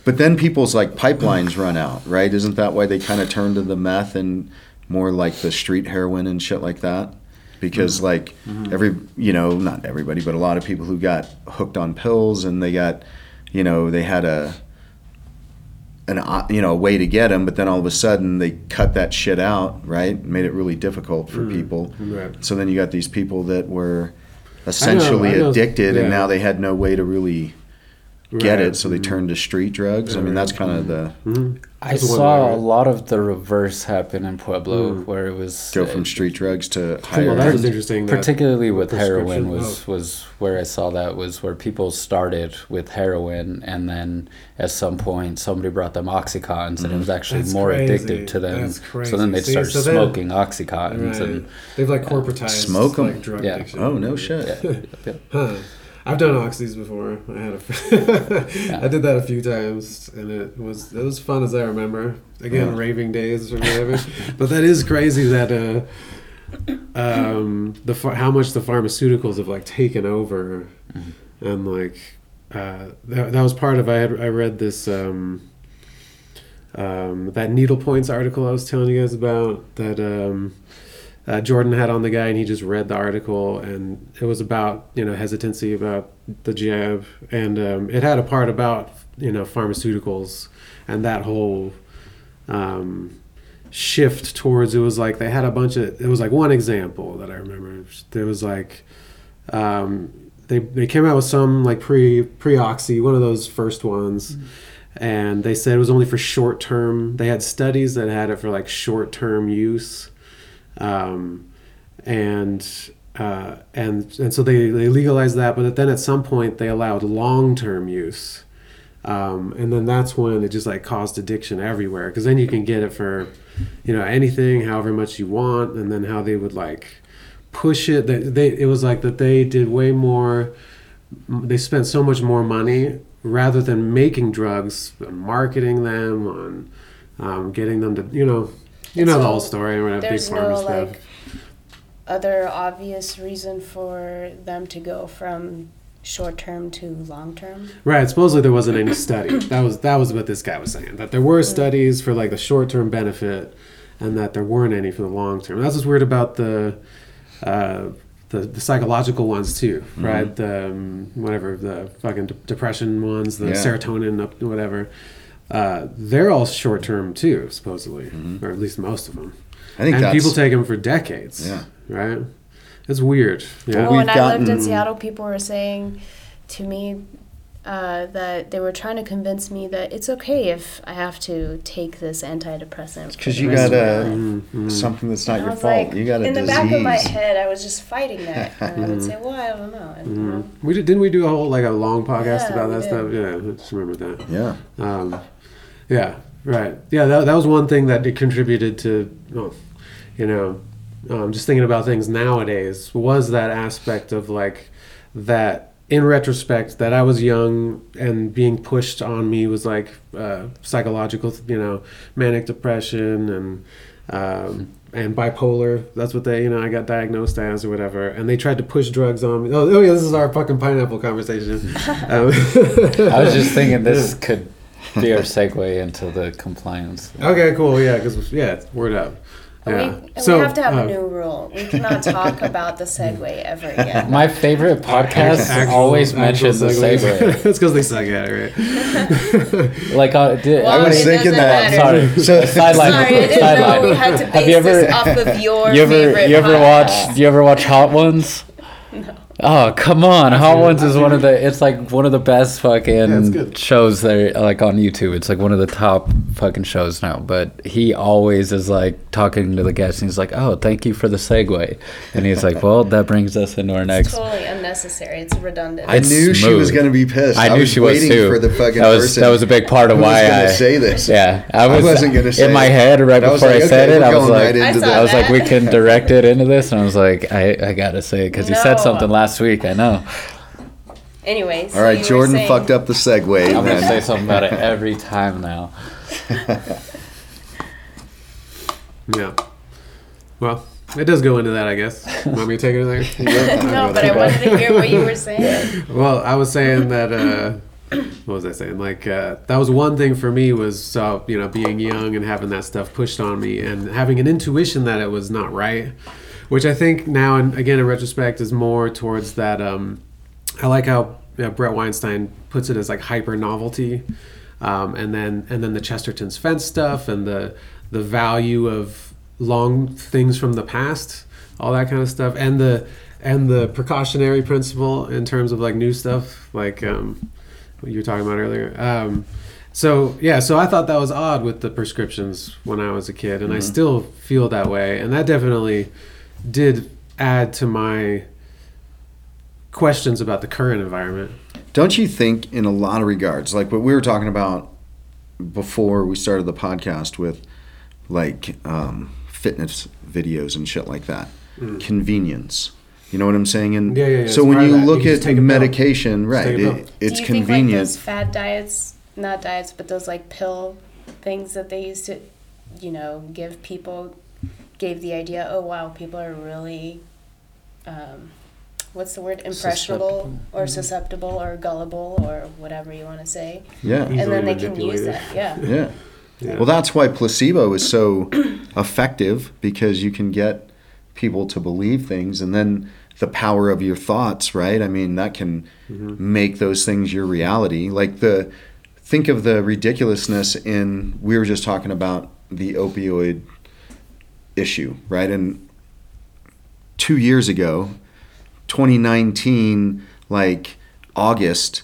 But then people's like pipelines run out, right? Isn't that why they kind of turn to the meth and more like the street heroin and shit like that? Because mm-hmm. like mm-hmm. every, you know, not everybody, but a lot of people who got hooked on pills and they got, you know, they had a, an uh, you know a way to get them, but then all of a sudden they cut that shit out, right? Made it really difficult for mm, people.
right.
So then you got these people that were essentially
I know.
addicted,
Yeah.
and now they had no way to really get
Right.
it, so they turn to street drugs. I mean, that's kind of the
Mhm.
I saw a lot of the reverse happen in Pueblo,
Mm.
where it was
go from street drugs to higher.
Well, that was
end.
interesting. that-
particularly with heroin was
oh.
was where I saw that was where people started with heroin and then at some point somebody brought them oxycontins and it was actually
That's
more
crazy.
addictive to them.
That's
So then they
See,
start
so then-
smoking oxycontins
Right.
and
They've like corporatized
Smoke 'em?
like drug
Yeah.
addiction.
Oh no shit.
yeah, yeah.
Huh. I've done oxys before. I had a,
Yeah.
I did that a few times, and it was it was fun as I remember. Again,
Yeah.
raving days or whatever. but that is crazy that uh, um, the how much the pharmaceuticals have like taken over,
Mm-hmm.
and like uh, that, that was part of I had I read this. Um, um, that needle points article I was telling you guys about that um, uh, Jordan had on the guy, and he just read the article, and it was about you know hesitancy about the jab, and um, it had a part about you know pharmaceuticals and that whole um, shift towards it was like they had a bunch of it was like one example that I remember. There was like um, they they came out with some like pre pre oxy, one of those first ones. And they said it was only for short term. They had studies that had it for like short term use, um, and uh, and and so they, they legalized that. But then at some point they allowed long term use, um, and then that's when it just like caused addiction everywhere. Because then you can get it for, you know, anything, however much you want, and then how they would like push it. They, they it was like that they did way more. They spent so much more money rather than making drugs, on marketing them on um, getting them to you know. You know the whole story, whatever big
There's
pharma
no
stuff.
like other obvious reason for them to go from short term to long term.
Right. Supposedly there wasn't any study. That was that was what this guy was saying. That there were studies for like the short term benefit, and that there weren't any for the long term. That's what's weird about the. Uh, the, the psychological ones too, right? The um, whatever the fucking de- depression ones, the
Yeah.
serotonin, up whatever. Uh, they're all short term too, supposedly, or at least most of them.
I think
and
that's
people take them for decades.
Yeah.
Right. It's weird. Yeah.
Well,
we've
when I lived in Seattle, people were saying to me uh, that they were trying to convince me that it's okay if I have to take this antidepressant.
because you got a.
Mm-hmm.
something that's not
And
your fault.
like,
you got a
in the back of my head, I was just fighting that, and I would say, "Well, I don't know." I don't know.
We did, didn't we do a whole like a long podcast
Yeah,
about that
did.
stuff? Yeah, I just remember that.
Yeah.
Um, yeah, right. Yeah, that, that was one thing that it contributed to, well, you know, um, just thinking about things nowadays was that aspect of like that. In retrospect, that I was young and being pushed on me was like uh, psychological, you know, manic depression and um, and bipolar. That's what they, you know, I got diagnosed as or whatever. And they tried to push drugs on me. Oh, oh yeah, this is our fucking pineapple conversation. um,
I was just thinking this could be our segue into the compliance.
Okay, cool. Yeah, because yeah, word up. Yeah.
We, we have to have
uh,
a new rule. We cannot talk about the segue ever again.
My favorite podcast
actual-
always
actual
mentions the
segues.
segue.
That's because they suck at it, right?
Like, uh, did,
Well,
I was thinking that.
matter.
sorry,
So-
sideline.
Sorry, I didn't
sideline.
know we had to
Have
base
you ever-
this off of your
you ever
favorite
you ever
podcast.
watch you ever watch Hot Ones? Oh come on! Hot
seen.
Ones
I've
is one
it.
of the. It's like one of the best fucking
good.
shows there, like on YouTube. It's like one of the top fucking shows now. But he always is like talking to the guests, and he's like, "Oh, thank you for the segue," and he's like, "Well, that brings us into our
It's
next."
totally unnecessary. It's redundant.
I
It's
knew she was going to be pissed.
I knew
was
she was
waiting
too.
for the fucking
that was
person.
that was a big part of
who was
why
gonna
I
say this.
Yeah, I was.
wasn't gonna say
in my head right
I
before
like,
I said
okay,
it. I was like,
right
I
into
I
that.
was like, we can direct it into this, and I was like, I, I gotta say it because you said something last week. I know.
Anyways,
All right, Jordan
saying-
fucked up the segue.
I'm gonna say something about it every time now.
Yeah. Well, it does go into that, I guess. Want me to take it there?
No, but I wanted to hear what you were saying.
Well, I was saying that. Uh, what was I saying? Like uh, that was one thing for me was so you know being young and having that stuff pushed on me and having an intuition that it was not right, which I think now and again in retrospect is more towards that. Um, I like how yeah, Bret Weinstein puts it as like hyper novelty, um, and then and then the Chesterton's fence stuff and the the value of long things from the past, all that kind of stuff, and the and the precautionary principle in terms of like new stuff, like um, what you were talking about earlier. Um, so yeah, so I thought that was odd with the prescriptions when I was a kid, and I still feel that way, and that definitely did add to my questions about the current environment.
Don't you think, in a lot of regards, like what we were talking about before we started the podcast with like um, fitness videos and shit like that, convenience. You know what I'm saying? And
Mm. Yeah, yeah, yeah,
so
it's
when you
that. You
look at
take a pill.
medication, right?
take.
It, it's
Do you think like
convenient.
those fad diets, not diets, but those like pill things that they used to, you know, give people, gave the idea, oh wow, people are really, um, what's the word, impressionable or susceptible or gullible or whatever you want to say,
yeah.
Easily
and then they can use
manipulated.
that. Yeah.
Yeah.
Yeah.
Well, that's why placebo is so effective because you can get people to believe things and then the power of your thoughts, right? I mean, that can make those things your reality. Like the think of the ridiculousness in we were just talking about the opioid issue, right? And 2 years ago, 2019 like August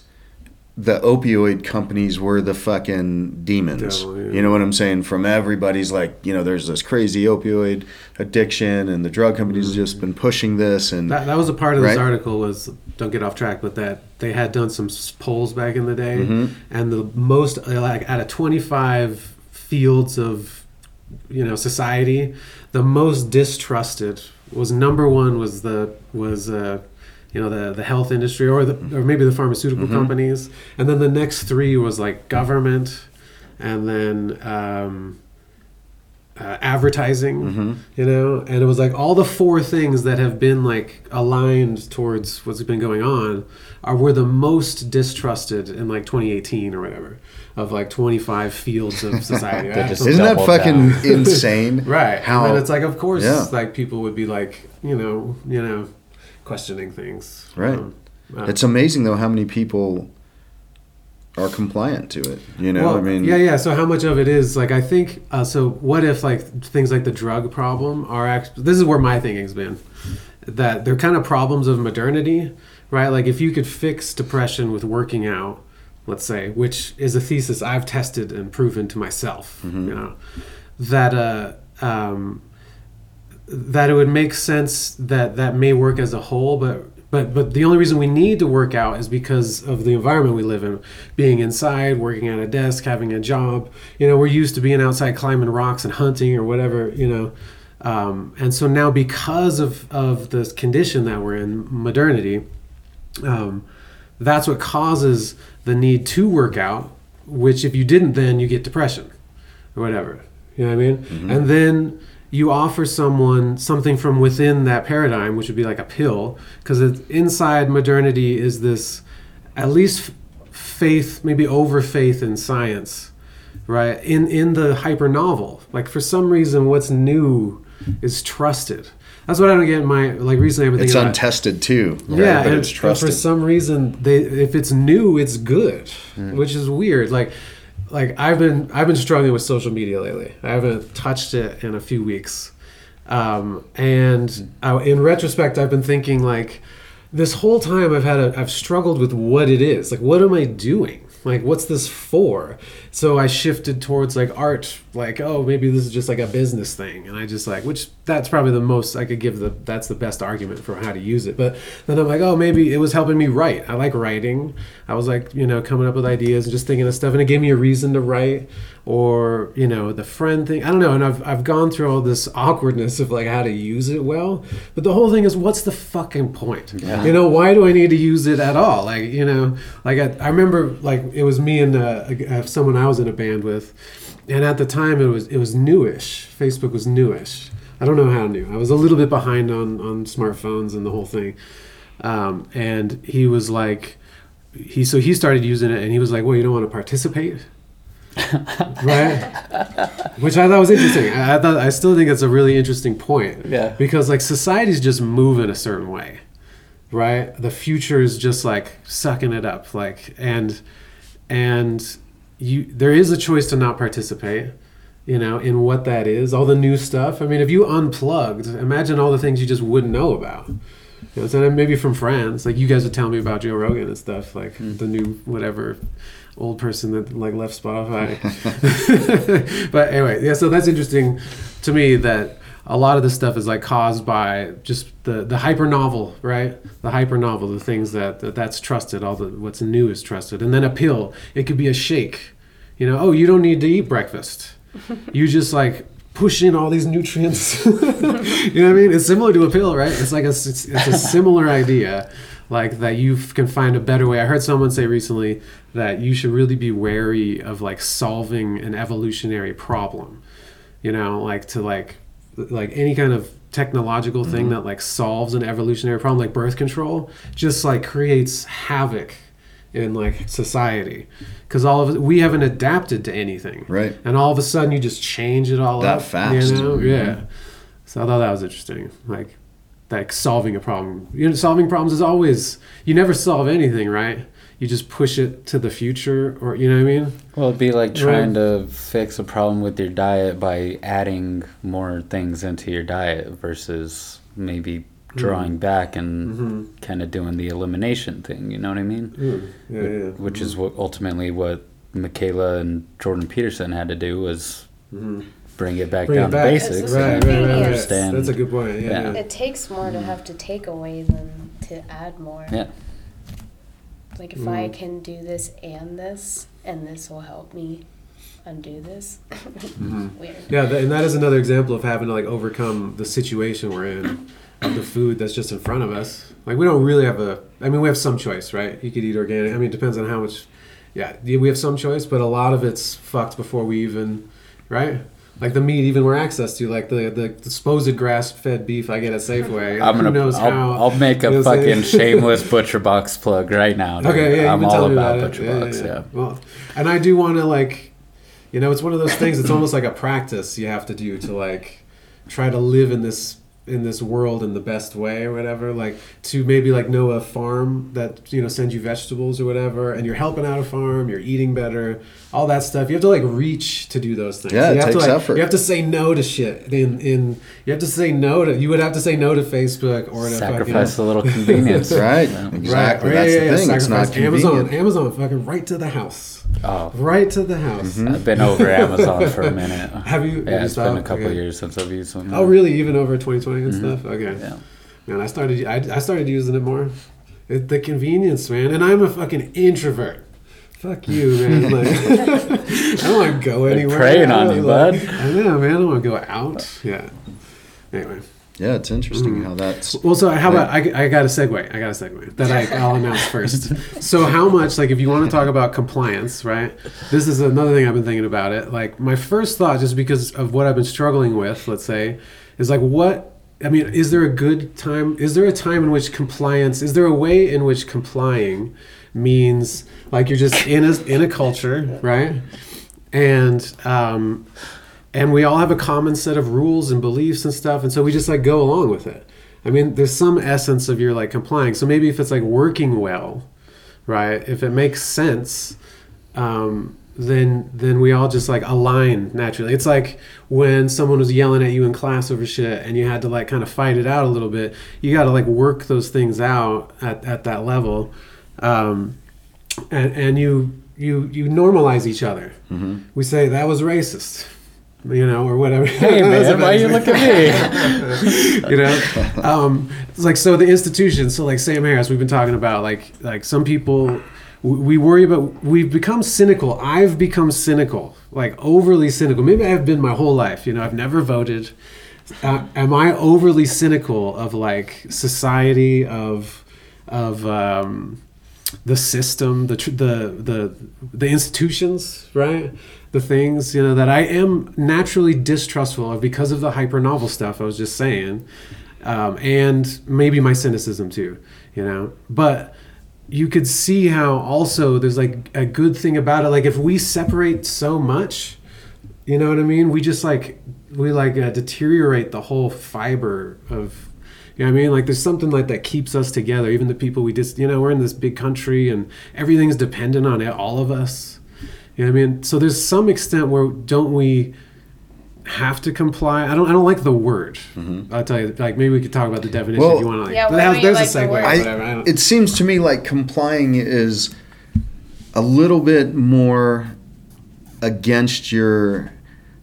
the opioid companies were the fucking demons.
Devil, yeah.
You know what I'm saying? From everybody's like, you know, there's this crazy opioid addiction, and the drug companies have just been pushing this, and
That, that was a part of this article was don't get off track, but that they had done some polls back in the day,
Mhm.
and the most like out of twenty five fields of you know society, the most distrusted was number one was the was uh, you know the the health industry or the or maybe the pharmaceutical
Mm-hmm.
companies, and then the next three was like government, and then. Um, uh, advertising,
Mhm.
you know, and it was like all the four things that have been like aligned towards what's been going on are were the most distrusted in like 2018 or whatever of like 25 fields of society.
They
isn't that fucking
down.
right?
insane?
How
How
and it's like, of course,
Yeah.
like people would be like, you know, you know, questioning things.
Right.
Um, uh,
it's amazing though how many people are compliant to it. You know,
well,
I mean,
yeah, yeah. So how much of it is like I think? Uh, so what if like things like the drug problem are actually? This is where my thinking's been that they're kind of problems of modernity, right? Like if you could fix depression with working out, let's say, which is a thesis I've tested and proven to myself,
Mm-hmm.
you know, that uh, um, that it would make sense that that may work as a whole, but but but the only reason we need to work out is because of the environment we live in, being inside, working at a desk, having a job. You know, we're used to being outside climbing rocks and hunting or whatever. You know, um, and so now because of of the condition that we're in, modernity, um, that's what causes the need to work out. Which if you didn't, then you get depression or whatever. You know what I mean? Mm-hmm. And then you offer someone something from within that paradigm, which would be like a pill, because inside modernity is this at least faith, maybe over faith in science, right? In in the hyper novel, like for some reason, what's new is trusted. That's what I don't get in my like recently. I've been
it's
about-
untested too. right?
yeah,
but
and,
it's trusted.
for some reason, they if it's new, it's good, which is weird. Like, like I've been I've been struggling with social media lately. I haven't touched it in a few weeks, um, and I, in retrospect, I've been thinking like this whole time I've had a I've struggled with what it is. Like, what am I doing? Like, what's this for? So I shifted towards like art. Like, oh, maybe this is just like a business thing, and I just like which that's probably the most I could give the that's the best argument for how to use it. But then I'm like, oh, maybe it was helping me write. I like writing. I was like, you know, coming up with ideas and just thinking of stuff, and it gave me a reason to write. Or you know, the friend thing. I don't know. And I've I've gone through all this awkwardness of like how to use it well. But the whole thing is, what's the fucking point? You know, why do I need to use it at all? Like, you know, like I, I remember like it was me and uh, someone I was in a band with, and at the time it was it was newish. Facebook was newish. I don't know how new. I was a little bit behind on on smartphones and the whole thing. Um, and he was like, he so he started using it, and he was like, "Well, you don't want to participate." right which i thought was interesting I, I thought i still think it's a really interesting point
Yeah.
because like society's just moving a certain way right the future is just like sucking it up like and and you there is a choice to not participate you know in what that is all the new stuff i mean if you unplugged imagine all the things you just wouldn't know about You know, so then maybe from friends, like you guys would tell me about Joe Rogan and stuff, like
Hmm.
the new whatever old person that like left Spotify. but anyway, yeah. So that's interesting to me that a lot of this stuff is like caused by just the the hyper novel, right? The hyper novel, the things that, that that's trusted, all the what's new is trusted, and then a pill. It could be a shake. You know, oh, you don't need to eat breakfast. You just like push in all these nutrients. you know what I mean? It's similar to a pill, right? It's like a it's, it's a similar idea, like that you can find a better way. I heard someone say recently that you should really be wary of like solving an evolutionary problem. You know, like to like like any kind of technological thing that like solves an evolutionary problem like birth control just like creates havoc in like society. Because all of it, we haven't adapted to anything.
Right.
and all of a sudden you just change it all
That
up
fast.
you know?
Mhm.
yeah. So i thought that was interesting. Like like solving a problem. You know solving problems is always you never solve anything right you just push it to the future or you know what i mean
Well, it'd be like
Right.
trying to fix a problem with your diet by adding more things into your diet versus maybe drawing back and
mm-hmm.
kind of doing the elimination thing. You know what I mean?
yeah, yeah.
Which is what ultimately what Mikhaila and Jordan Peterson had to do was
mm-hmm.
bring it back
Bring it
down
back.
to basics
right,
and
right, right, right.
understand.
that's a good point yeah,
Yeah.
yeah.
It takes more to have to take away than to add more.
Yeah.
Like if I
Mm.
can do this and this, and this will help me undo this.
Mhm.
Weird.
Yeah, and that is another example of having to like overcome the situation we're in of the food that's just in front of us. Like we don't really have a. I mean, we have some choice, right? You could eat organic. I mean, it depends on how much. Yeah, yeah, we have some choice, but a lot of it's fucked before we even, right? Like the meat, even we're access to, like the the supposed grass-fed beef I get at Safeway.
I'm
Who
gonna.
knows
I'll,
how?
I'll make
you know
a
I'm saying?
fucking shameless ButcherBox plug right now. dude.
Okay, yeah,
I'm all about
it.
ButcherBox. Yeah.
Well, and I do want to like, you know, it's one of those things. It's almost like a practice you have to do to like try to live in this in this world in the best way or whatever. Like to maybe like know a farm that you know sends you vegetables or whatever, and you're helping out a farm, you're eating better, all that stuff. You have to like reach to do those things.
Yeah, it
you have
takes
to, like,
effort.
You have to say no to shit. In in you have to say no to. You would have to say no to Facebook or to
Sacrifice
fucking,
a little convenience.
Right.
Yeah.
Exactly.
Right.
That's
yeah,
the
yeah, yeah.
thing. It's not
Sacrifice Amazon.
convenient.
Amazon, fucking right to the house.
Oh,
Right to the house.
I've been over Amazon for a minute.
Have you?
Yeah,
you
it's been a couple
Okay.
years since I've used them.
Oh, really? Even over 2020 and
Mhm.
stuff? Okay.
Yeah.
Man, I started. I, I started using it more. It, the convenience, man. And I'm a fucking introvert. Fuck you, man. Like, I don't want to go
They're
anywhere.
preying
I
on
don't-
you,
like-
bud.
I know, man. I don't want to go out. Yeah. Anyway.
Yeah, it's interesting
Mm.
how that's.
Well, so how about I, I got a segue. I got a segue that I, I'll announce first. So how much like if you want to talk about compliance, right? This is another thing I've been thinking about it. Like my first thought, just because of what I've been struggling with, let's say, is like what I mean. Is there a good time? Is there a time in which compliance? Is there a way in which complying means like you're just in a in a culture, right? And um, and we all have a common set of rules and beliefs and stuff and so we just like go along with it. I mean there's some essence of your like complying. So maybe if it's like working well right if it makes sense um, then then we all just like align naturally. It's like when someone was yelling at you in class over shit and you had to like kind of fight it out a little bit you got to like work those things out at, at that level um, and, and you you you normalize each other. We say that was racist you know or whatever.
Hey man, why you look at me?
you know? Um it's like so the institution so like sam harris we've been talking about like like some people we worry about we've become cynical. I've become cynical like overly cynical. Maybe i've been my whole life you know i've never voted. Uh, am i overly cynical of like society of of um the system the the the the institutions right? The things you know that i am naturally distrustful of because of the hyper novel stuff i was just saying. Um, and maybe my cynicism too you know? But you could see how also there's like a good thing about it. Like if we separate so much you know what i mean? We just like we like uh, deteriorate the whole fiber of you know what I mean? Like there's something like that keeps us together. Even the people we just, you know, we're in this big country and everything's dependent on it, all of us. You know what I mean? So there's some extent where don't we have to comply. I don't. I don't like the word. I'll tell you. Like maybe we could talk about the definition
Mm-hmm. Well-
if you want to. Like,
Yeah,
but that- there's
like
a
the
segue.
word?
or
I-
whatever. I don't-
it seems to me like complying is a little bit more against your,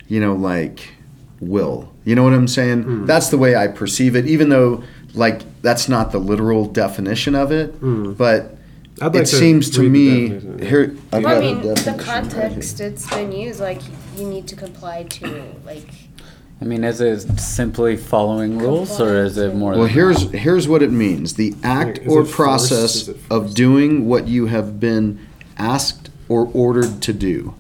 you know, like will. You know what I'm saying?
Hmm.
That's the way I perceive it, even though like that's not the literal definition of it. But
Hmm. Like
it
to
seems to
read the
me here. I've
Well, I
got a
mean, the
definition right
context
here.
it's been used, like you need to comply to, like
I mean, is it simply following rules, or is it more?
Well,
than
here's
that?
here's what it means: the act
Like,
or process of doing what you have been asked or ordered to do.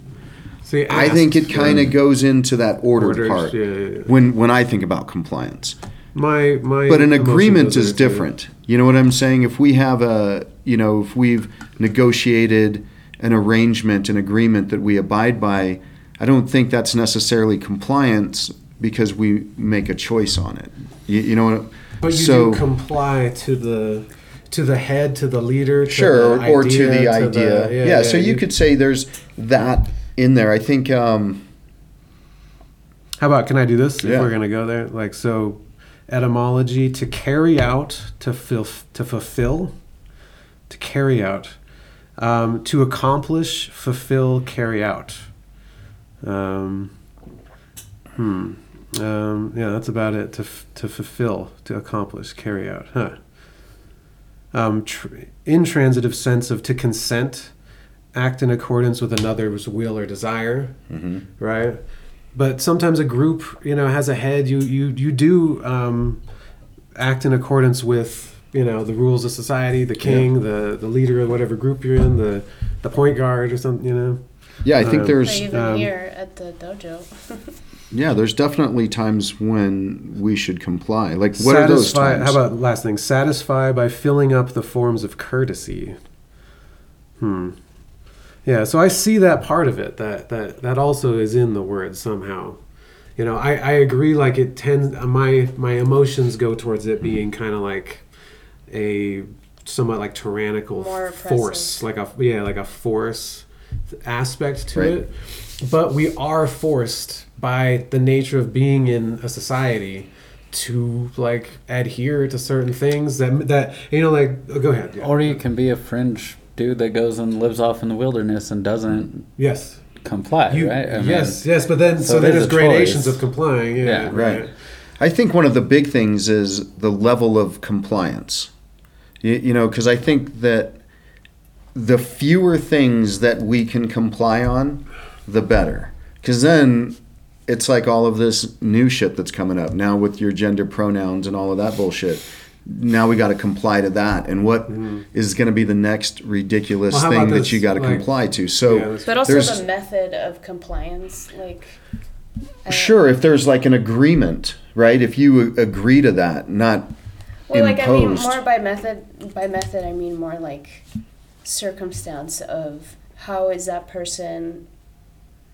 See,
I think it kind of goes into that ordered
Orders,
part
yeah, yeah, yeah.
when when I think about compliance.
My my.
But an agreement is different. You know what I'm saying? If we have a, you know, if we've negotiated an arrangement, an agreement that we abide by, I don't think that's necessarily compliance because we make a choice on it. You, you know what?
But you
so
do comply to the to the head, to the leader, to
sure,
the
or, or to the
to
idea.
the-
yeah, So you, could say there's that in there. I think. Um,
How about can I do this?
Yeah.
If we're gonna go there, like so, etymology to carry out, to fill, to fulfill, to carry out, um, to accomplish, fulfill, carry out. Um, hmm. Um, yeah, that's about it. To f- to fulfill, to accomplish, carry out. Huh. Um, tr- intransitive sense of to consent, act in accordance with another's will or desire right? But sometimes a group, you know, has a head. You you you do um, act in accordance with you know the rules of society, the king, the the leader of whatever group you're in, the the point guard or something. You know,
yeah, I think
Um,
or
there's
even
um,
here at the dojo.
yeah, there's definitely times when we should comply. Like what are those times?
How about last thing? Satisfy by filling up the forms of courtesy. Hmm. Yeah, so I see that part of it. That that that also is in the word somehow. You know, I, I agree. Like it tends, uh, my my emotions go towards it being mm-hmm. kind of like a somewhat like tyrannical
More
force, like a yeah, like a force aspect to
Right.
it. But we are forced by the nature of being in a society to like adhere to certain things that that you know like oh, go ahead yeah.
Or you can be a fringe dude that goes and lives off in the wilderness and doesn't
yes
comply,
you,
right? I mean,
yes yes but then so,
so
then there's gradations
choice.
of complying yeah,
Yeah.
Right. I think one of the big things is the level of compliance. You, you know, because I think that the fewer things that we can comply on, the better. Because then it's like all of this new shit that's coming up now with your gender pronouns and all of that bullshit. Now we got to comply to that, and what is going to be the next ridiculous
Well,
thing
about
that you got to
Like-
comply to? So
Yeah,
But also the method of compliance, like. I-
Sure, if there's like an agreement, right? If you agree to that, not
Well, like I mean,
imposed.
more by method. By method, I mean more like circumstance of how is that person.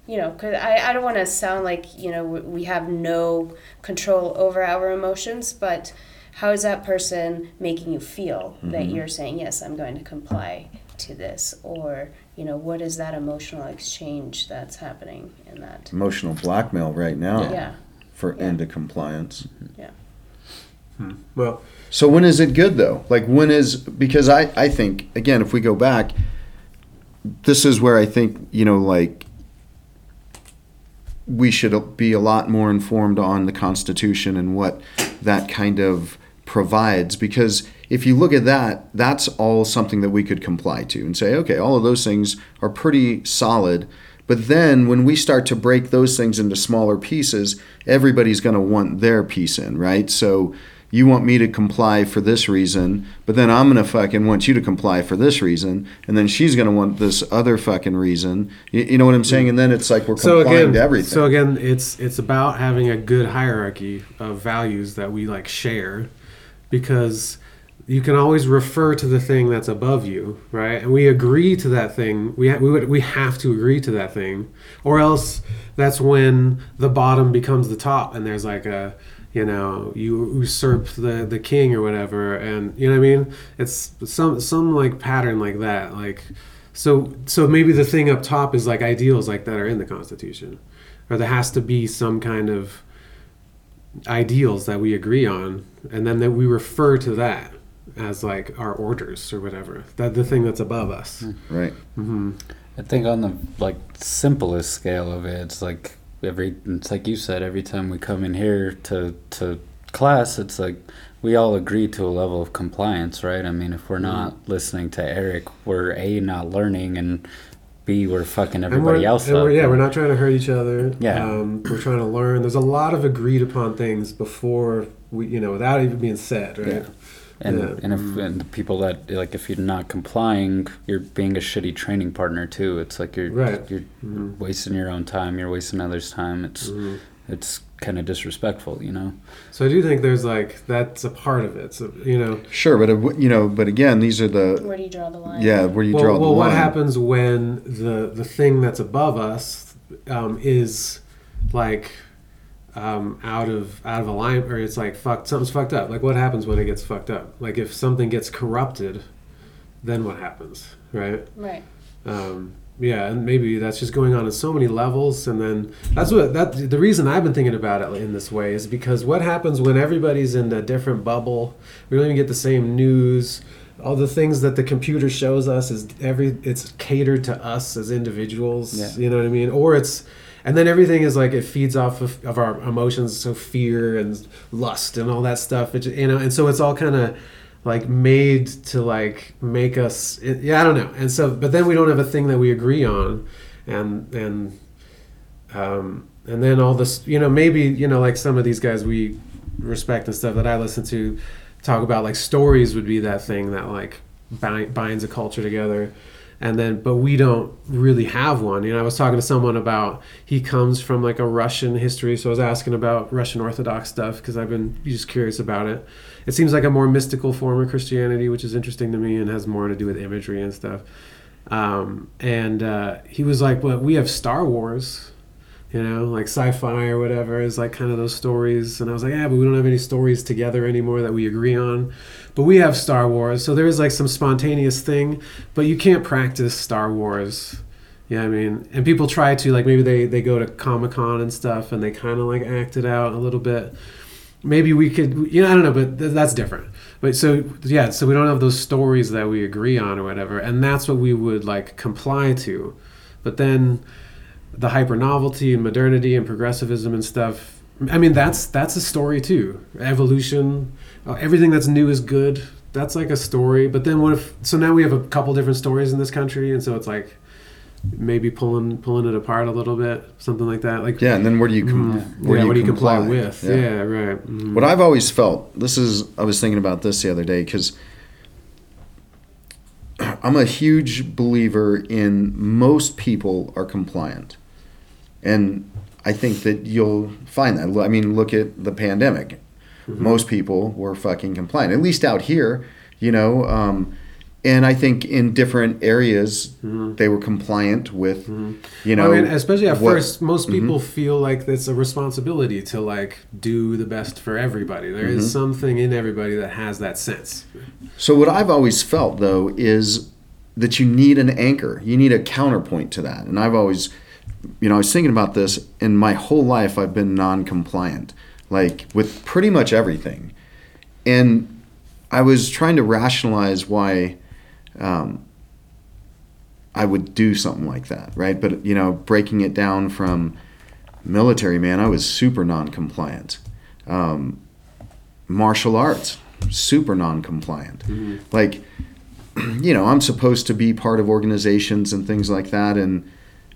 You know, because I, I don't want to sound like you know we we have no control over our emotions, but how is that person making you feel that
Mm-hmm.
you're saying yes, I'm going to comply to this, or you know, what is that emotional exchange that's happening in that?
emotional blackmail right now
Yeah,
for
Yeah.
into compliance.
yeah.
well
So when is it good though? Like when is because I I think again if we go back, this is where I think you know like we should be a lot more informed on the Constitution and what that kind of provides because if you look at that, that's all something that we could comply to and say, okay, all of those things are pretty solid. But then when we start to break those things into smaller pieces, everybody's going to want their piece in, right? So you want me to comply for this reason, but then I'm going to fucking want you to comply for this reason, and then she's going to want this other fucking reason. You, you know what I'm saying? And then it's like we're
so
complying
again
to everything.
so again it's it's about having a good hierarchy of values that we like share because you can always refer to the thing that's above you right? And we agree to that thing. We, ha- we, would, we have to agree to that thing or else that's when the bottom becomes the top and there's like a you know you usurp the the king or whatever. And you know what i mean? It's some some like pattern like that like so so maybe the thing up top is like ideals like that are in the constitution or there has to be some kind of ideals that we agree on, and then that we refer to that as like our orders or whatever. That the thing that's above us.
Right.
hmm
I think on the like simplest scale of it, it's like every it's like you said, every time we come in here to to class, it's like we all agree to a level of compliance, right? I mean, if we're not listening to Eric, we're a not learning, and b we're fucking everybody
we're,
else up.
we're, yeah, we're not trying to hurt each other.
Yeah.
um, we're trying to learn. There's a lot of agreed upon things before we, you know, without even being said, right?
Yeah. And
Yeah.
and if and the people that like if you're not complying, you're being a shitty training partner too. It's like you're
Right.
you're
Mhm.
wasting your own time. You're wasting others' time. It's
Mhm.
it's kind of disrespectful, you know.
So I do think there's like that's a part of it. So you know,
Sure, but uh, you know, but again, these are the
Where do you draw the line?
yeah where you
well,
draw
well
the line.
Well, what happens when the the thing that's above us um, is like um, out of out of alignment, or it's like fucked. Something's fucked up. Like what happens when it gets fucked up? Like if something gets corrupted, then what happens, right?
Right.
um, yeah, and maybe that's just going on at so many levels, and then that's what that the reason I've been thinking about it in this way is because what happens when everybody's in a different bubble? We don't even get the same news. All the things that the computer shows us is every it's catered to us as individuals.
Yeah.
You know what I mean? Or it's and then everything is like it feeds off of, of our emotions, so fear and lust and all that stuff. It, you know, and so it's all kind of like made to like make us it, yeah i don't know. And so but then we don't have a thing that we agree on. And and um and then all this you know maybe you know like some of these guys we respect and stuff that i listen to talk about like stories would be that thing that like bind, binds a culture together. And then but we don't really have one. You know i was talking to someone about he comes from like a russian history so i was asking about russian orthodox stuff because i've been just curious about it it seems like a more mystical form of christianity which is interesting to me and has more to do with imagery and stuff. Um, and uh, he was like well we have star wars you know like sci-fi or whatever is like kind of those stories. And i was like yeah but we don't have any stories together anymore that we agree on. But we have star wars so there is like some spontaneous thing but you can't practice star wars. Yeah i mean? And people try to like maybe they they go to comic-con and stuff and they kind of like act it out a little bit maybe we could you know i don't know but th- that's different. But so yeah so we don't have those stories that we agree on or whatever and that's what we would like comply to. But then the hyper novelty and modernity and progressivism and stuff i mean that's that's a story too. Evolution uh, everything that's new is good. That's like a story. But then what if so now we have a couple different stories in this country and so it's like maybe pulling pulling it apart a little bit something like that like
Yeah, and then where do you com-
Mm,
where
yeah,
do you
what do you comply,
comply?
with? Yeah, right. Mhm.
What I've always felt, this is, I was thinking about this the other day because I'm a huge believer in most people are compliant. And I think that you'll find that. I mean, look at the pandemic. Most people were fucking compliant, at least out here, you know. Um, and I think in different areas, mm-hmm. they were compliant with, mm-hmm. you know.
I mean, especially at
what-
first, most mm-hmm. people feel like it's a responsibility to like do the best for everybody. There is something in everybody that has that sense.
So what I've always felt though is that you need an anchor. You need a counterpoint to that. And I've always you know, I was thinking about this in my whole life I've been non-compliant like with pretty much everything. And I was trying to rationalize why um, I would do something like that, right? But you know, breaking it down from military man, I was super non-compliant. Um, martial arts, super non-compliant. Like, you know, I'm supposed to be part of organizations and things like that, and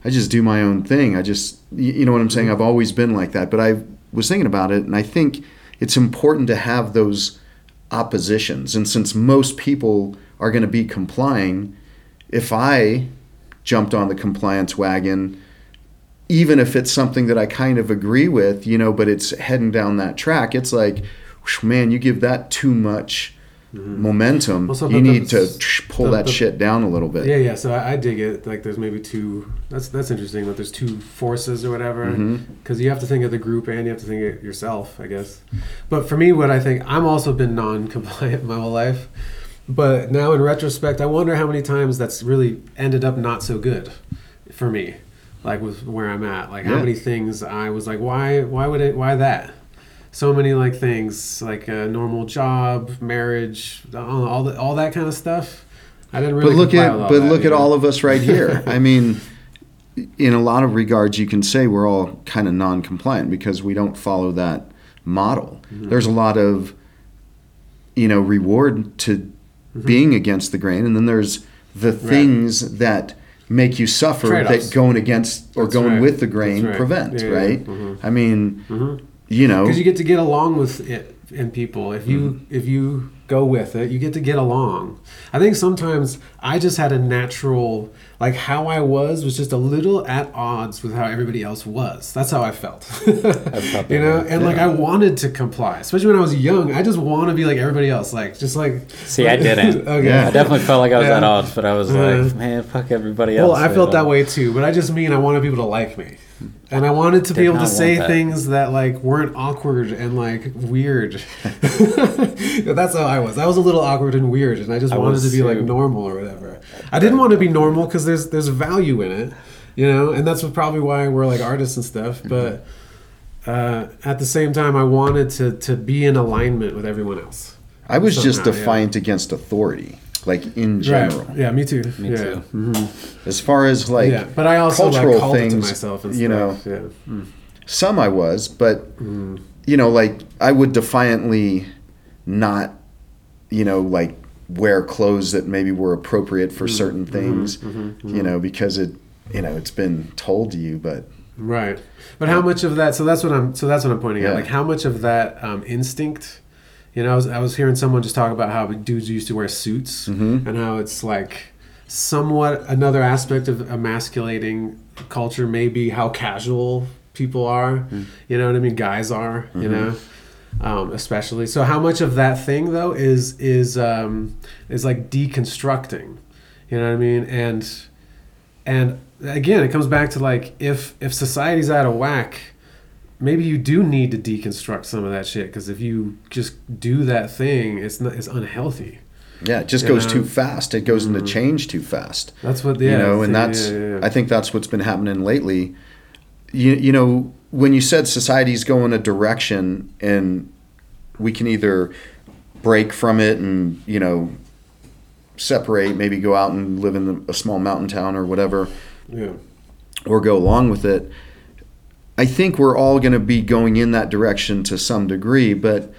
I just do my own thing. I just, you you know what I'm saying? I've always been like that. But I was thinking about it, and I think it's important to have those oppositions. And since most people are going to be complying, if I jumped on the compliance wagon, even if it's something that I kind of agree with, you know, but it's heading down that track, it's like, man, you give that too much mm-hmm. momentum.
Well, so
you need to pull
the-
that
the-
shit down a little bit.
Yeah, yeah. So I, I dig it. Like, there's maybe two. That's that's interesting. That there's two forces or whatever.
Mm-hmm.
Because you have to think of the group and you have to think of yourself, I guess. But for me, what I think, I'm also been non-compliant my whole life. But now in retrospect, I wonder how many times that's really ended up not so good for me. like with where I'm at. Like how many things I was like, why why would it why that? So many like things like a normal job, marriage, all all, the, all that kind of stuff. I didn't really.
but look at but
that,
look at all of us right here. I mean, in a lot of regards, you can say we're all kind of non-compliant because we don't follow that model.
Mm-hmm.
There's a lot of you know reward to
Mm-hmm.
being against the grain, and then there's the things that make you suffer
Trade-offs.
that going against or
That's
going
right.
with the grain
right.
prevents.
Yeah, yeah.
right?
Mhm.
I mean,
Mhm.
you know,
because you get to get along with it and people if you
Mm-hmm.
if you go with it you get to get along i think sometimes i just had a natural like how i was was just a little at odds with how everybody else was that's how i felt you know and like i wanted to comply especially when i was young i just want to be like everybody else like just like
See, I didn't.
okay
Yeah.
I definitely felt like I was
Yeah.
at odds, but I was
Uh,
like, man, fuck everybody else.
well, I felt that way too, but I just mean I wanted people to like me. And I wanted to be able to say
that.
things that like weren't awkward and like weird. That's how I was. I was a little awkward and weird, and I just
I
wanted to be like normal or whatever. I didn't want to be normal because there's there's value in it, you know, and that's probably why we're like artists and stuff.
Mm-hmm.
But uh, at the same time, I wanted to to be in alignment with everyone else.
I was just
Somehow, yeah.
defiant against authority, like in general.
Right. Yeah, me too.
Me
yeah.
too.
As far as like
yeah, but I also like
cultural
called it to
things,
myself and
you
stuff.
know,
yeah.
some I was, but
Mm.
you know, like I would defiantly not, you know, like wear clothes that maybe were appropriate
Mm.
for certain
Mm-hmm.
things, you know, because it, you know, it's been told to you, but
Right. But how much of that? So that's what I'm. So that's what I'm pointing
Yeah.
at. Like how much of that um, instinct? You know, I was, I was hearing someone just talk about how dudes used to wear suits
Mhm.
and how it's like somewhat another aspect of emasculating culture. Maybe how casual people are. You know what I mean? Guys are. You know. Um, especially so how much of that thing though is is um, is like deconstructing you know what i mean and and again it comes back to like if if society's out of whack maybe you do need to deconstruct some of that shit because if you just do that thing it's not it's unhealthy
yeah, it just goes
know?
too fast. It goes into mm-hmm. change too fast.
that's what yeah,
you know, and that's
yeah, yeah.
I think that's what's been happening lately. You you know, when you said society's going a direction and we can either break from it and you know separate, maybe go out and live in a small mountain town or whatever,
yeah
or go along with it. I think we're all going to be going in that direction to some degree, but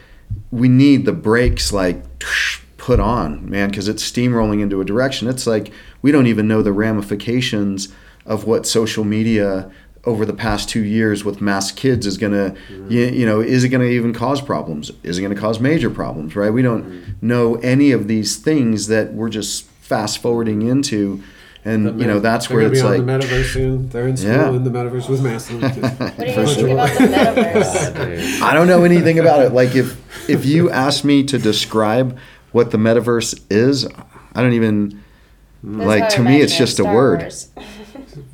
we need the brakes like put on, man, because it's steamrolling into a direction. It's like we don't even know the ramifications of what social media over the past two years with mass kids is going to, you, you know, is it going to even cause problems? Is it going to cause major problems, right? We don't mm-hmm. know any of these things that we're just fast forwarding into. And,
The
you know, that's where it's
be
like,
on the metaverse soon they're in school
Yeah.
in the metaverse with masks.
What do you think about the metaverse?
I don't know anything about it. Like if if you ask me to describe what the metaverse is, I don't even
That's
like to me it's
imagine it,
just a
Star
word.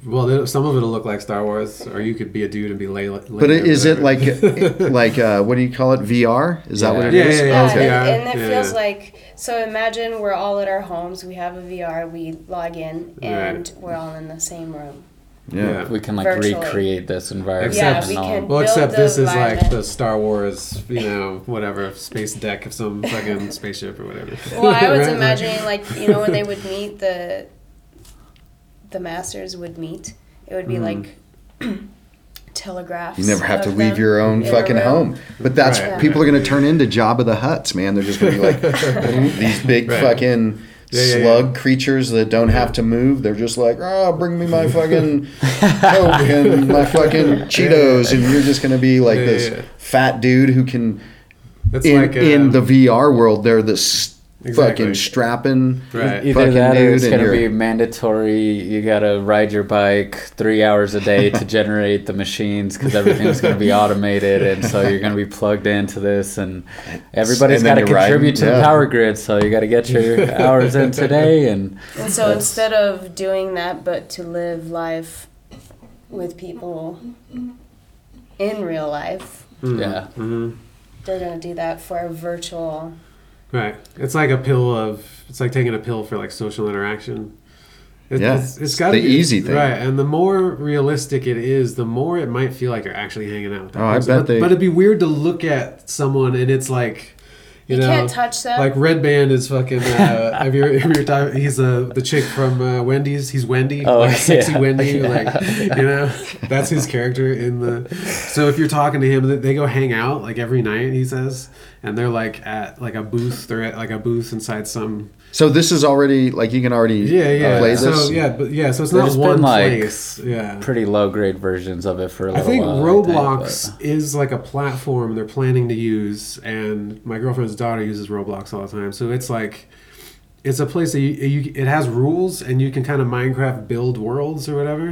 Wars.
well some of it'll look like star wars or you could be a dude and be Layla,
But
Leia
is it like like uh, what do you call it? VR? Is that what it
Yeah,
is?
yeah,
Yeah,
Okay.
and, and it
Yeah,
feels
yeah.
like so. Imagine we're all at our homes. We have a VR. We log in, and we're all in the same room.
Yeah.
Yeah.
We can like
Virtually.
recreate this environment.
Except-
and
Yeah, we
all.
can-
Well, except
the
this is like the Star Wars, you know, whatever space deck of some fucking spaceship or whatever.
Well, I was
Right?
imagining like you know when they would meet the the masters would meet. It would be like telegraphs.
You never have to leave your own fucking home. But that's
Right.
people are going to turn into Jabba the Hutts, man. They're just going to be like these big
Right.
fucking
Yeah, yeah,
slug creatures that don't have to move. They're just like, oh, bring me my fucking Coke and my fucking Cheetos, and you're just going to be like
Yeah,
this
yeah.
fat dude who can.
It's
In,
like
in
um,
the VR world, they're this
Exactly.
fucking strapping.
right.
Either
fucking
that or
dude
it's going to
you're-
be mandatory. You got to ride your bike three hours a day to generate the machines because everything's going to be automated. And so you're going to be plugged into this. And everybody's
And
gotta
you're riding-
contribute to
yeah.
the power grid. So you got to get your hours in today. And
And so instead of doing that, but to live life with people in real life,
yeah.
hmm
they're gonna do that for a virtual.
Right. It's like a pill of. It's like taking a pill for like social interaction. It,
Yeah,
it's,
it's
got
the easy thing.
right? And the more realistic it is, the more it might feel like you're actually hanging out. With that
Oh, I bet
but,
they-
but it'd be weird to look at someone and it's like, you,
You
know,
can't touch them.
Like Red Band is fucking. Uh, have you have you time? He's uh, the chick from uh, Wendy's. He's Wendy,
Oh,
like sexy
yeah.
Wendy.
Yeah.
Like you know, that's his character in the. So if you're talking to him, they- they go hang out like every night. He says, and they're like at like a booth. They're at like a booth inside some.
So this is already like you can already
Yeah, yeah.
play
so
this.
yeah, but yeah. So it's
There's
not one
been, like.
Yeah.
Pretty low grade versions of it for a
I
little.
I think
while.
Roblox
but-
is like a platform they're planning to use, and my girlfriend's daughter uses Roblox all the time. So it's like, it's a place that you, you it has rules, and you can kind of Minecraft build worlds or whatever,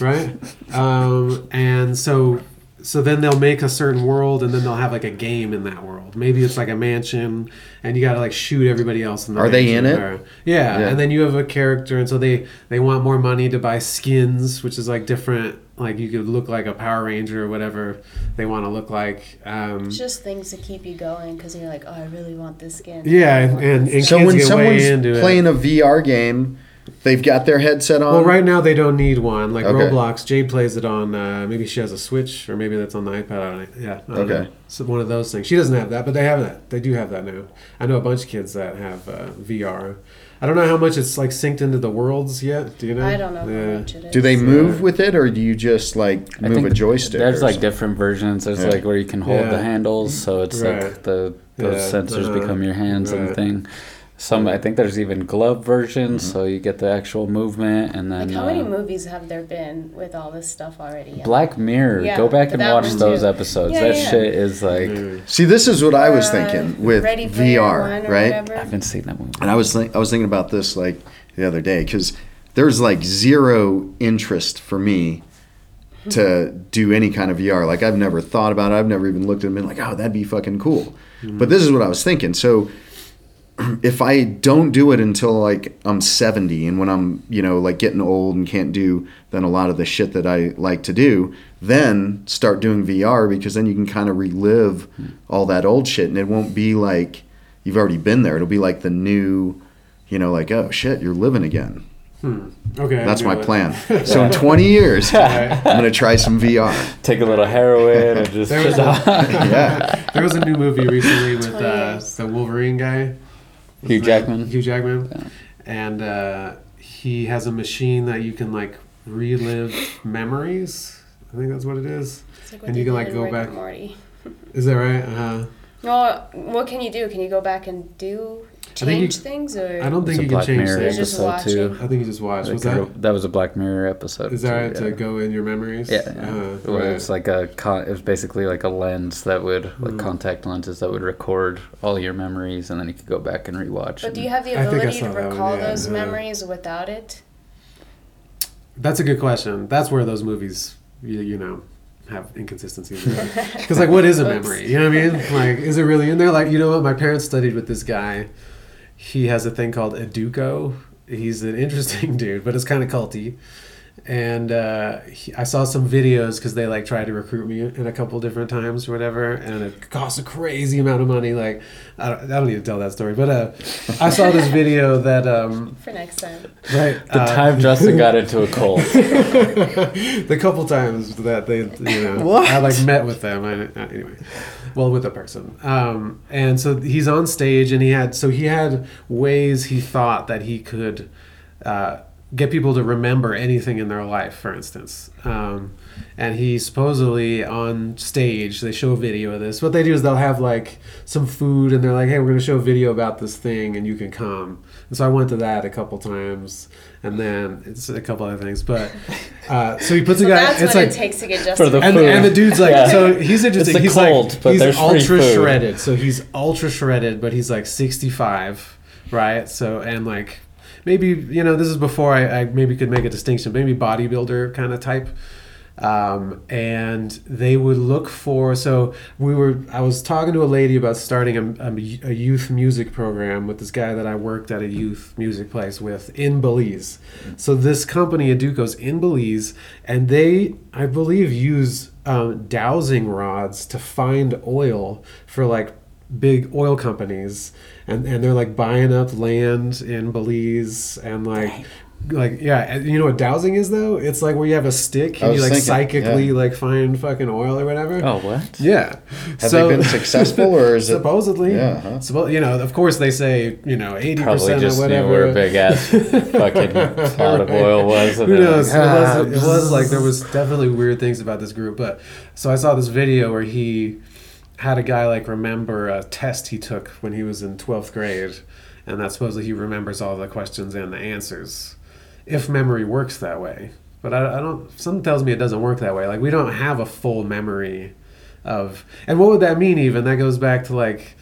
right? Um, and so so then they'll make a certain world, and then they'll have like a game in that world. Maybe it's like a mansion, and you got to like shoot everybody else in the.
Are they in it?
or- yeah,
Yeah.
and then you have a character, and so they they want more money to buy skins, which is like different. Like you could look like a Power Ranger or whatever they want to look like. Um,
It's just things to keep you going because you're like, oh, I really want this skin.
yeah, and, and, and
So
kids
when
get
someone's
way into
playing
it.
a VR game, they've got their headset on.
Well, right now they don't need one. Like
Okay.
Roblox, Jade plays it on. Uh, maybe she has a Switch, or maybe that's on the iPad. I don't, yeah. I don't
Okay.
know. So one of those things. She doesn't have that, but they have that. They do have that now. I know a bunch of kids that have uh, VR. I don't know how much it's like synced into the worlds yet. Do you know?
I don't know how much it is.
Do they move with it, or do you just like move a joystick?
There's like
something?
different versions. There's
Yeah.
like where you can hold
Yeah.
the handles, so it's
Right.
like the those
Yeah,
sensors
uh-huh.
become your hands and
Right.
thing. Some I think there's even glove versions,
Mm-hmm.
so you get the actual movement, and then
Like, how many
uh,
movies have there been with all this stuff already?
Black Mirror.
Yeah,
Go back and watch those
too.
episodes.
Yeah,
that
yeah.
shit is like
Mm.
See, this is what I was
Uh,
thinking with
Ready
VR, right?
whatever.
I haven't seen that movie.
And I was think, I was thinking about this like the other day because there's like zero interest for me to do any kind of VR. Like I've never thought about it. I've never even looked at them and been like, oh, that'd be fucking cool. But this is what I was thinking. So if I don't do it until like I'm 70 and when I'm, you know, like getting old and can't do then a lot of the shit that I like to do, then start doing VR because then you can kind of relive all that old shit and it won't be like you've already been there. It'll be like the new, you know, like, oh shit, you're living again.
Okay.
That's my
it.
plan. So in 20 years, I'm going to try some VR.
Take a little heroin and just.
There was
Yeah.
There was a new movie recently with uh, the Wolverine guy. What's
Hugh
his?
Jackman?
Hugh Jackman.
Yeah.
And uh, he has a machine that you can like relive memories. I think that's what it is.
It's like what
And you can, like, go
Rick
back-
Morty.
Is that right? Uh, huh.
Well, what can you do? Can you go back and do
think you-
change things, or
I don't think you can
Black
change
Mirror
things.
Just
episode too.
watching.
I think you just watched. Was
Like,
that?
that was a Black Mirror episode.
Is that
too,
right
yeah.
to go in your memories?
Yeah, yeah.
Uh,
Well,
right.
it's like a con- it was basically like a lens that would like
Hmm.
contact lenses that would record all your memories, and then you could go back and rewatch.
but do you have the
I think I
ability to
saw that one,
recall
yeah.
those
Yeah.
memories without it?
That's a good question. That's where those movies, you, you know, have inconsistencies. Because like, what is a memory? You know what I mean? Like, is it really in there? Like, you know what? My parents studied with this guy. He has a thing called Educo. He's an interesting dude, but it's kind of culty. And uh, he, I saw some videos because they like tried to recruit me in a couple different times or whatever, and it costs a crazy amount of money. Like, I don't, I don't need to tell that story, but uh, I saw this video that um,
For next time.
right
the
uh,
time Justin got into a cult.
the couple times that they, you know,
What?
I like met with them. I, uh, anyway, well, with a person. Um, and so he's on stage, and he had so he had ways he thought that he could uh, get people to remember anything in their life, for instance. Um, and he supposedly on stage, they show a video of this. What they do is they'll have like some food, and they're like, "Hey, we're going to show a video about this thing, and you can come." And so I went to that a couple times, and then it's a couple other things. But uh, so he puts
So
a guy.
that's
it's
what
like
it takes to get Justin.
For the
and,
food.
and the dude's like,
Yeah.
so he's interesting.
It's a
he's
cult,
like,
but
he's
there's free
ultra
food.
shredded. So he's ultra shredded, but he's like 65, right? So and like maybe you know this is before I, I maybe could make a distinction. Maybe bodybuilder kind of type. Um, and they would look for so we were i was talking to a lady about starting a, a, youth music program with this guy that i worked at a youth music place with in belize. So this company Educo's in belize and they i believe use um, dowsing rods to find oil for like big oil companies. And, and they're like buying up land in belize and like like yeah, you know what dowsing is though? It's like where you have a stick and you like
thinking,
psychically
yeah.
like find fucking oil or whatever.
Oh, what?
Yeah.
Have they been successful, or is it?
supposedly?
Yeah, huh?
Suppo- you know, of course they say you know eighty
Probably
percent or
just knew
whatever.
where a big ass fucking pot of oil was.
Who knows?
like, "Ah,
it, was, it was like there was definitely weird things about this group, but so I saw this video where he had a guy like remember a test he took when he was in twelfth grade, and that supposedly he remembers all the questions and the answers, if memory works that way. But I, I don't. Something tells me it doesn't work that way. Like we don't have a full memory of, and what would that mean? Even that goes back to like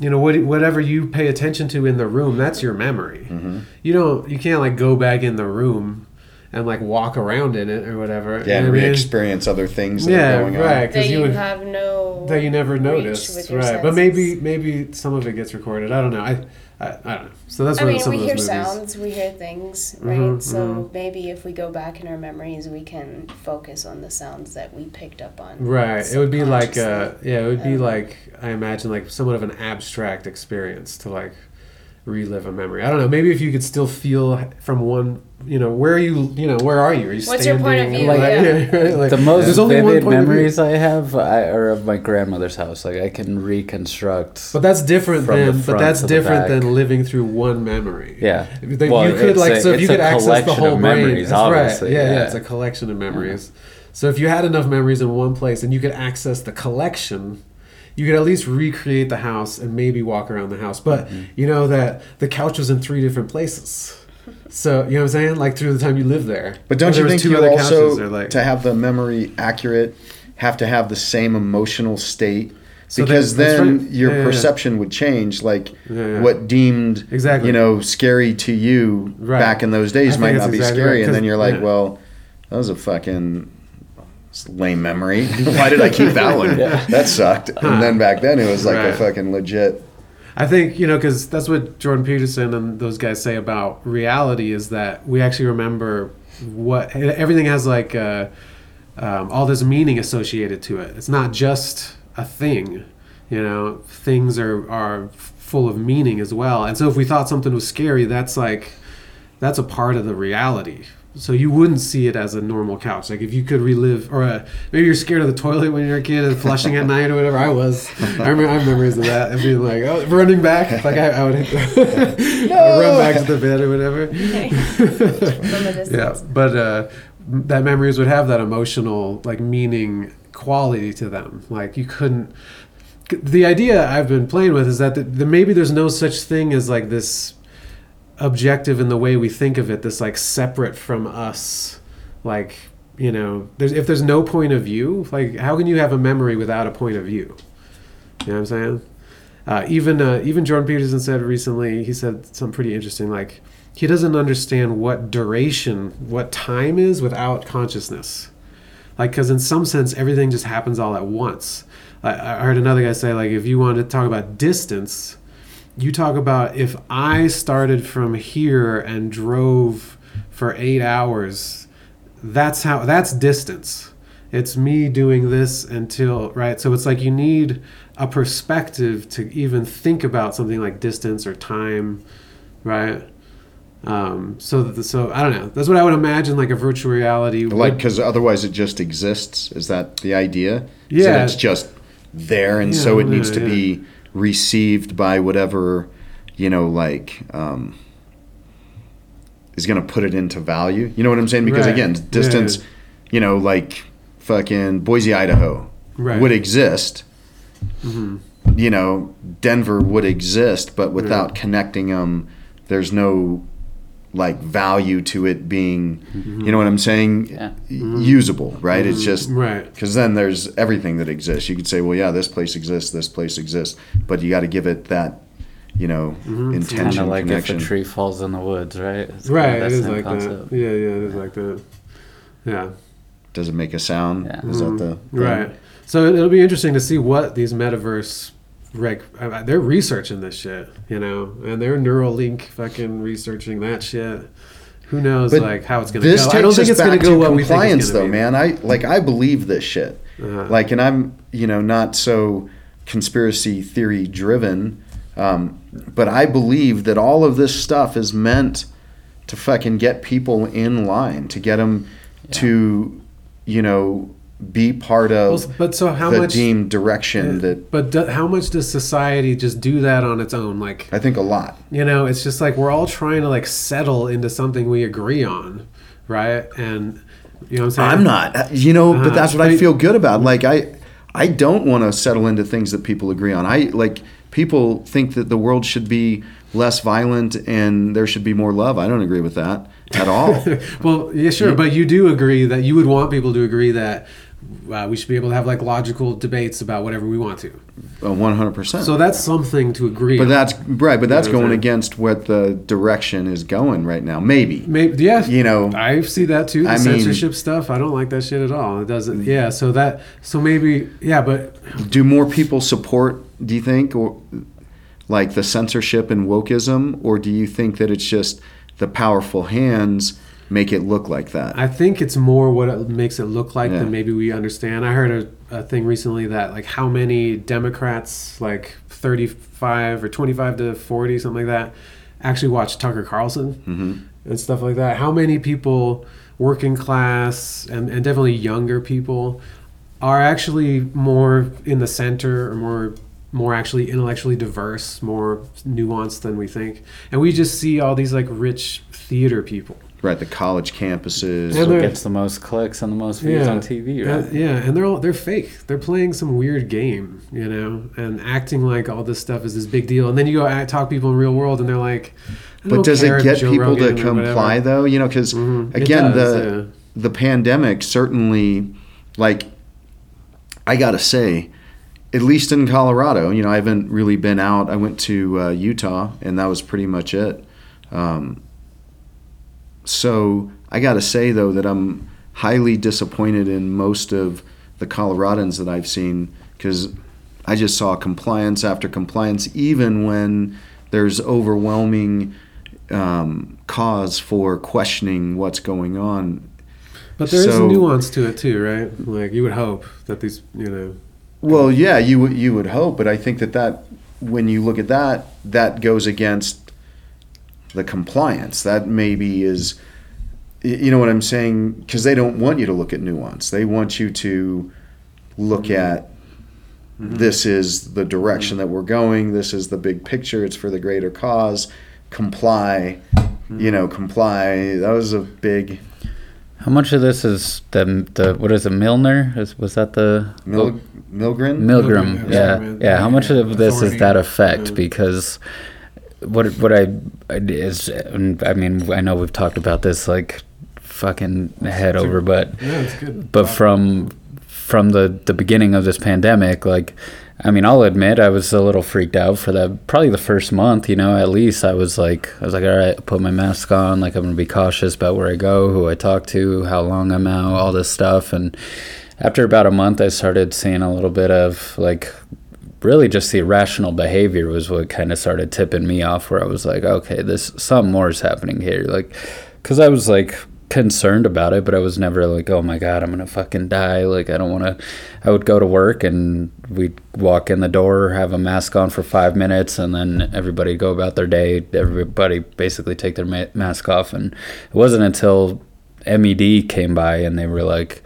you know what, whatever you pay attention to in the room that's your memory
Mm-hmm.
you don't you can't like go back in the room and like walk around in it or whatever
Yeah, and
You know what I mean?
re-experience other things that
yeah
are going
right
on.
because
that
you
you
would
have no
that you never
reach
noticed
with your
right but maybe maybe some of it gets recorded i don't know i i, I don't know so that's
I mean, we hear
movies
sounds, we hear things, right?
Mhm,
so maybe if we go back in our memories, we can focus on the sounds that we picked up on.
Right. It would be like
subconsciously.
yeah, it would be
Um,
like I imagine like somewhat of an abstract experience to like relive a memory. I don't know. Maybe if you could still feel from one, you know, where are you, you know, where are you? Are you
What's your point of
standing?
view?
Like,
Yeah.
right, like,
the most
there's only one
vivid
point
memories I have I, are of my grandmother's house. Like I can reconstruct.
But that's different than but that's different than living through one memory.
yeah,
If they-
Well,
you could
it's
like
a-
so if you could access the
collection
whole
of
brain.
memories,
that's
obviously,
right. Yeah, yeah,
yeah.
it's a collection of memories. So if you had enough memories in one place and you could access the collection, you could at least recreate the house and maybe walk around the house. But
Mm-hmm.
you know that the couch was in three different places. So you know what I'm saying? Like through the time you lived there.
But don't you think
two
you also,
like
to have the memory accurate, have to have the same emotional state?
So
because
that's
then
right.
your
Yeah, yeah, yeah.
perception would change. Like what deemed
Exactly.
you know scary to you
Right.
back in those days
think
might not be
exactly
scary,
right,
and then you're like, well, that was a fucking lame memory. Why did I keep that one? That sucked. And then back then it was like a fucking legit.
I think you know because that's what Jordan Peterson and those guys say about reality is that we actually remember what everything has like uh, um, all this meaning associated to it. It's not just a thing, you know. Things are are full of meaning as well. And so if we thought something was scary, that's like that's a part of the reality. So you wouldn't see it as a normal couch. Like if you could relive, or uh maybe you're scared of the toilet when you're a kid and flushing at night or whatever. I was. I remember I have memories of that and being like, oh, running back. Like I, I would would run back to the bed or whatever.
A distance.
Yeah, but uh, that memories would have that emotional like meaning quality to them. Like you couldn't. The idea I've been playing with is that the, the, maybe there's no such thing as like this objective in the way we think of it. This like separate from us, like you know, there's if there's no point of view, like how can you have a memory without a point of view? You know what I'm saying? Uh, even uh, even Jordan Peterson said recently, he said something pretty interesting. Like he doesn't understand what duration, what time is without consciousness. Like, because in some sense, everything just happens all at once. I, I heard another guy say, like, if you want to talk about distance, you talk about if I started from here and drove for eight hours, that's how that's distance. It's me doing this until right. So it's like you need a perspective to even think about something like distance or time, right? Um, so the, so I don't know. That's what I would imagine like a virtual reality.
Like, because otherwise it just exists. Is that the idea?
Yeah.
that it's just there, and
Yeah,
so it needs to
yeah.
be received by whatever, you know, like um, is going to put it into value. You know what I'm saying? Because
Right.
again, distance,
yeah.
you know, like fucking Boise, Idaho,
Right.
would exist.
Mhm.
You know, Denver would exist, but without connecting them, there's no like value to it being. You know mm-hmm. what I'm saying?
Yeah. Mm-hmm.
Usable, right? It's just mm-hmm.
right.
because then there's everything that exists. You could say, well, yeah, this place exists, this place exists, but you got to give it that, you know, intention,
Kind of like
connection.
if a tree falls in the woods, right? It's kinda
Right. It is like
concept.
that. Yeah, yeah, it is like that. Yeah.
Does it make a sound?
Yeah.
Is that the thing?
Mm-hmm. Right. So it- it'll be interesting to see what these metaverse uh, they're researching this shit, you know, and they're Neuralink fucking researching that shit. Who knows,
But
like how it's gonna
This
go?
takes
I don't think it's gonna go we think
compliance,
it's
though,
be.
man. I like I believe this shit.
Uh-huh.
Like, and I'm you know not so conspiracy theory driven, um, but I believe that all of this stuff is meant to fucking get people in line, to get them to, you know, be part of
Well, but so how
the
much?
deemed direction that
But do, how much does society just do that on its own? Like,
I think a lot.
you know, it's just like we're all trying to like settle into something we agree on, right? And you know what I'm saying?
I'm not, you know, but
Uh,
that's what I
but-
feel good about. Like I, I don't want to settle into things that people agree on. I like people think that the world should be less violent and there should be more love. I don't agree with that at all.
Well, yeah, sure, but you do agree that you would want people to agree that uh, we should be able to have like logical debates about whatever we want to.
One hundred percent.
So that's something to agree.
But
on.
that's right. But that's
You know
going against what the direction is going right now. Maybe.
Maybe yeah,
You know,
I see that too. The
I mean-
censorship stuff, I don't like that shit at all. It doesn't. Yeah, so that so maybe yeah, but
do more people support? Do you think, or like the censorship and wokeism, or do you think that it's just the powerful hands make it look like that?
I think it's more what it makes it look like
Yeah.
than maybe we understand. I heard a, a thing recently that like how many Democrats, like 35 or 25 to 40, something like that, actually watch Tucker Carlson
hmm
and stuff like that. How many people, working class and, and definitely younger people, are actually more in the center or more more actually intellectually diverse, more nuanced than we think. And we just see all these like rich theater people.
Right. The college campuses.
And
Who
they're-
gets the most clicks and the most views on TV,
Uh,
right?
yeah, and they're all they're fake. They're playing some weird game, you know, and acting like all this stuff is this big deal. And then you go act, talk to people in real world, and they're like,
But does it get
Joe
people to
Rogan or
comply though? You know, because
Mhm.
Again,
does,
the
yeah.
the pandemic certainly, like, I gotta say, at least in Colorado, you know, I haven't really been out. I went to uh, Utah, and that was pretty much it. Um, so I gotta say though that I'm highly disappointed in most of the Coloradans that I've seen because I just saw compliance after compliance, even when there's overwhelming um, cause for questioning what's going on.
But there is
So-
a nuance to it too, right? Like you would hope that these, you know,
Well, yeah, you would you would hope, but I think that that when you look at that, that goes against the compliance. That maybe is, you know what I'm saying? Because they don't want you to look at nuance. They want you to look at this is the direction that we're going. This is the big picture. It's for the greater cause. Comply, you know, comply. That was a big
How much of this is the the what is it Milner? Is, was that the
Mil- Milgren.
Milgram?
Milgram,
Yeah,
yeah,
yeah. How much of this is that effect? Because what what I I- is and I mean I know we've talked about this like fucking head over, but
yeah,
but from from the the beginning of this pandemic like i mean i'll admit i was a little freaked out for that probably the first month you know at least i was like i was like all right I put my mask on like i'm gonna be cautious about where i go who i talk to how long i'm out all this stuff and after about a month i started seeing a little bit of like really just the irrational behavior was what kind of started tipping me off where i was like okay this something more is happening here like because i was like concerned about it but i was never like oh my god i'm gonna fucking die like i don't want to i would go to work and we'd walk in the door have a mask on for five minutes and then everybody go about their day everybody basically take their ma- mask off and it wasn't until med came by and they were like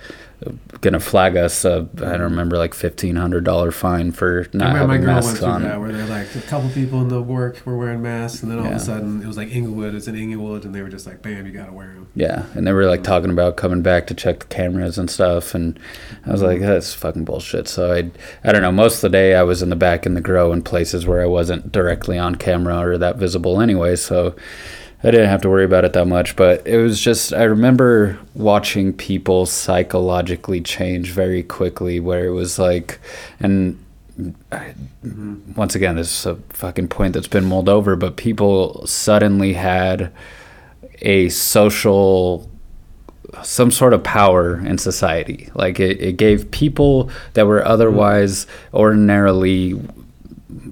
gonna flag us uh, i don't remember like $1500 fine for not
remember my
having
girl went
masks on
that where they're like a couple people in the work were wearing masks, and then all
Yeah.
of a sudden it was like Englewood, it's in Englewood, and they were just like, "Bam, you gotta wear them."
Yeah, and they were like talking about coming back to check the cameras and stuff, and I was like, that's fucking bullshit. So I, I don't know. Most of the day I was in the back in the grow in places where I wasn't directly on camera or that visible anyway, so I didn't have to worry about it that much. But it was just I remember watching people psychologically change very quickly, where it was like, and I, once again, this is a fucking point that's been mulled over, but people suddenly had a social some sort of power in society like it, it gave people that were otherwise ordinarily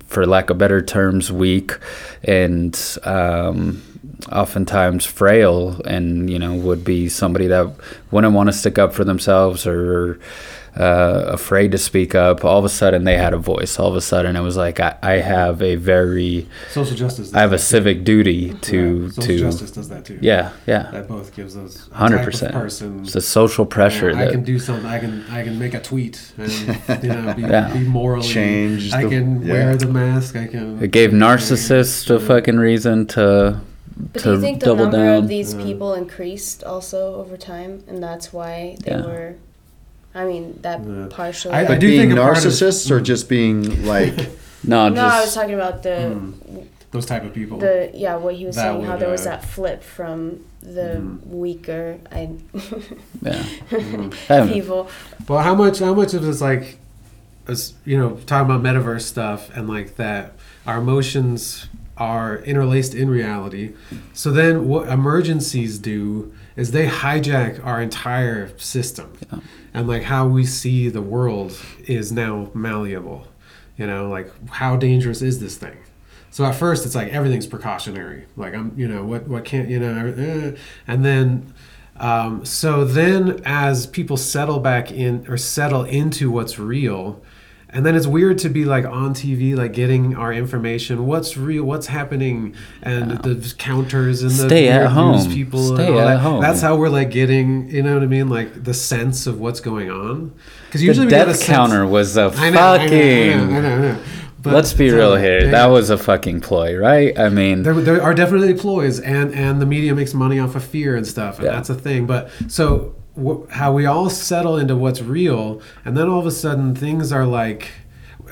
for lack of better terms weak and um, oftentimes frail and you know would be somebody that wouldn't want to stick up for themselves or uh, afraid to speak up all of a sudden they had a voice all of a sudden it was like i, I have a very
Social justice.
i have a
that too.
civic duty to
Right. Social
to
justice does that too.
yeah yeah
That both gives us a
Hundred
type of
percent.
person.
it's the social pressure
Yeah, I
that
can do something. I can I can make a tweet and you know be,
Yeah.
be morally
Change
I
the-
can
yeah.
wear the mask. I can.
it gave narcissists a fucking reason to
But
to
do you think the
double
number
down
of these
Yeah.
people increased also over time, and that's why they
Yeah.
were? I mean, that
Yeah.
partially.
I- I do
being
think a part of-
narcissists or just being like
no
no, I was talking about the
Hmm. Those type of people.
the yeah what he was
That
saying how
would,
there was
uh,
that flip from the
Mhm.
weaker I
yeah. I
people.
But how much? How much of this like, as you know, talking about metaverse stuff and like that, our emotions are interlaced in reality. So then, what emergencies do is they hijack our entire system,
Yeah.
and like how we see the world is now malleable. You know, like how dangerous is this thing? So at first it's like everything's precautionary. Like I'm, you know, what what can't you know, eh. and then um, so then as people settle back in or settle into what's real, and then it's weird to be like on TV, like getting our information, what's real, what's happening, and the counters and the
Stay at home.
news people. and
Stay at
that.
home.
That's how we're like getting, you know what I mean, like the sense of what's going on. Because
the
usually a
death counter was a
I know,
fucking
I know, I know, But,
let's be real here that was a fucking ploy right i mean
There, there are definitely ploys, and and the media makes money off of fear and stuff, and
Yeah.
that's a thing. But so wh- how we all settle into what's real, and then all of a sudden things are like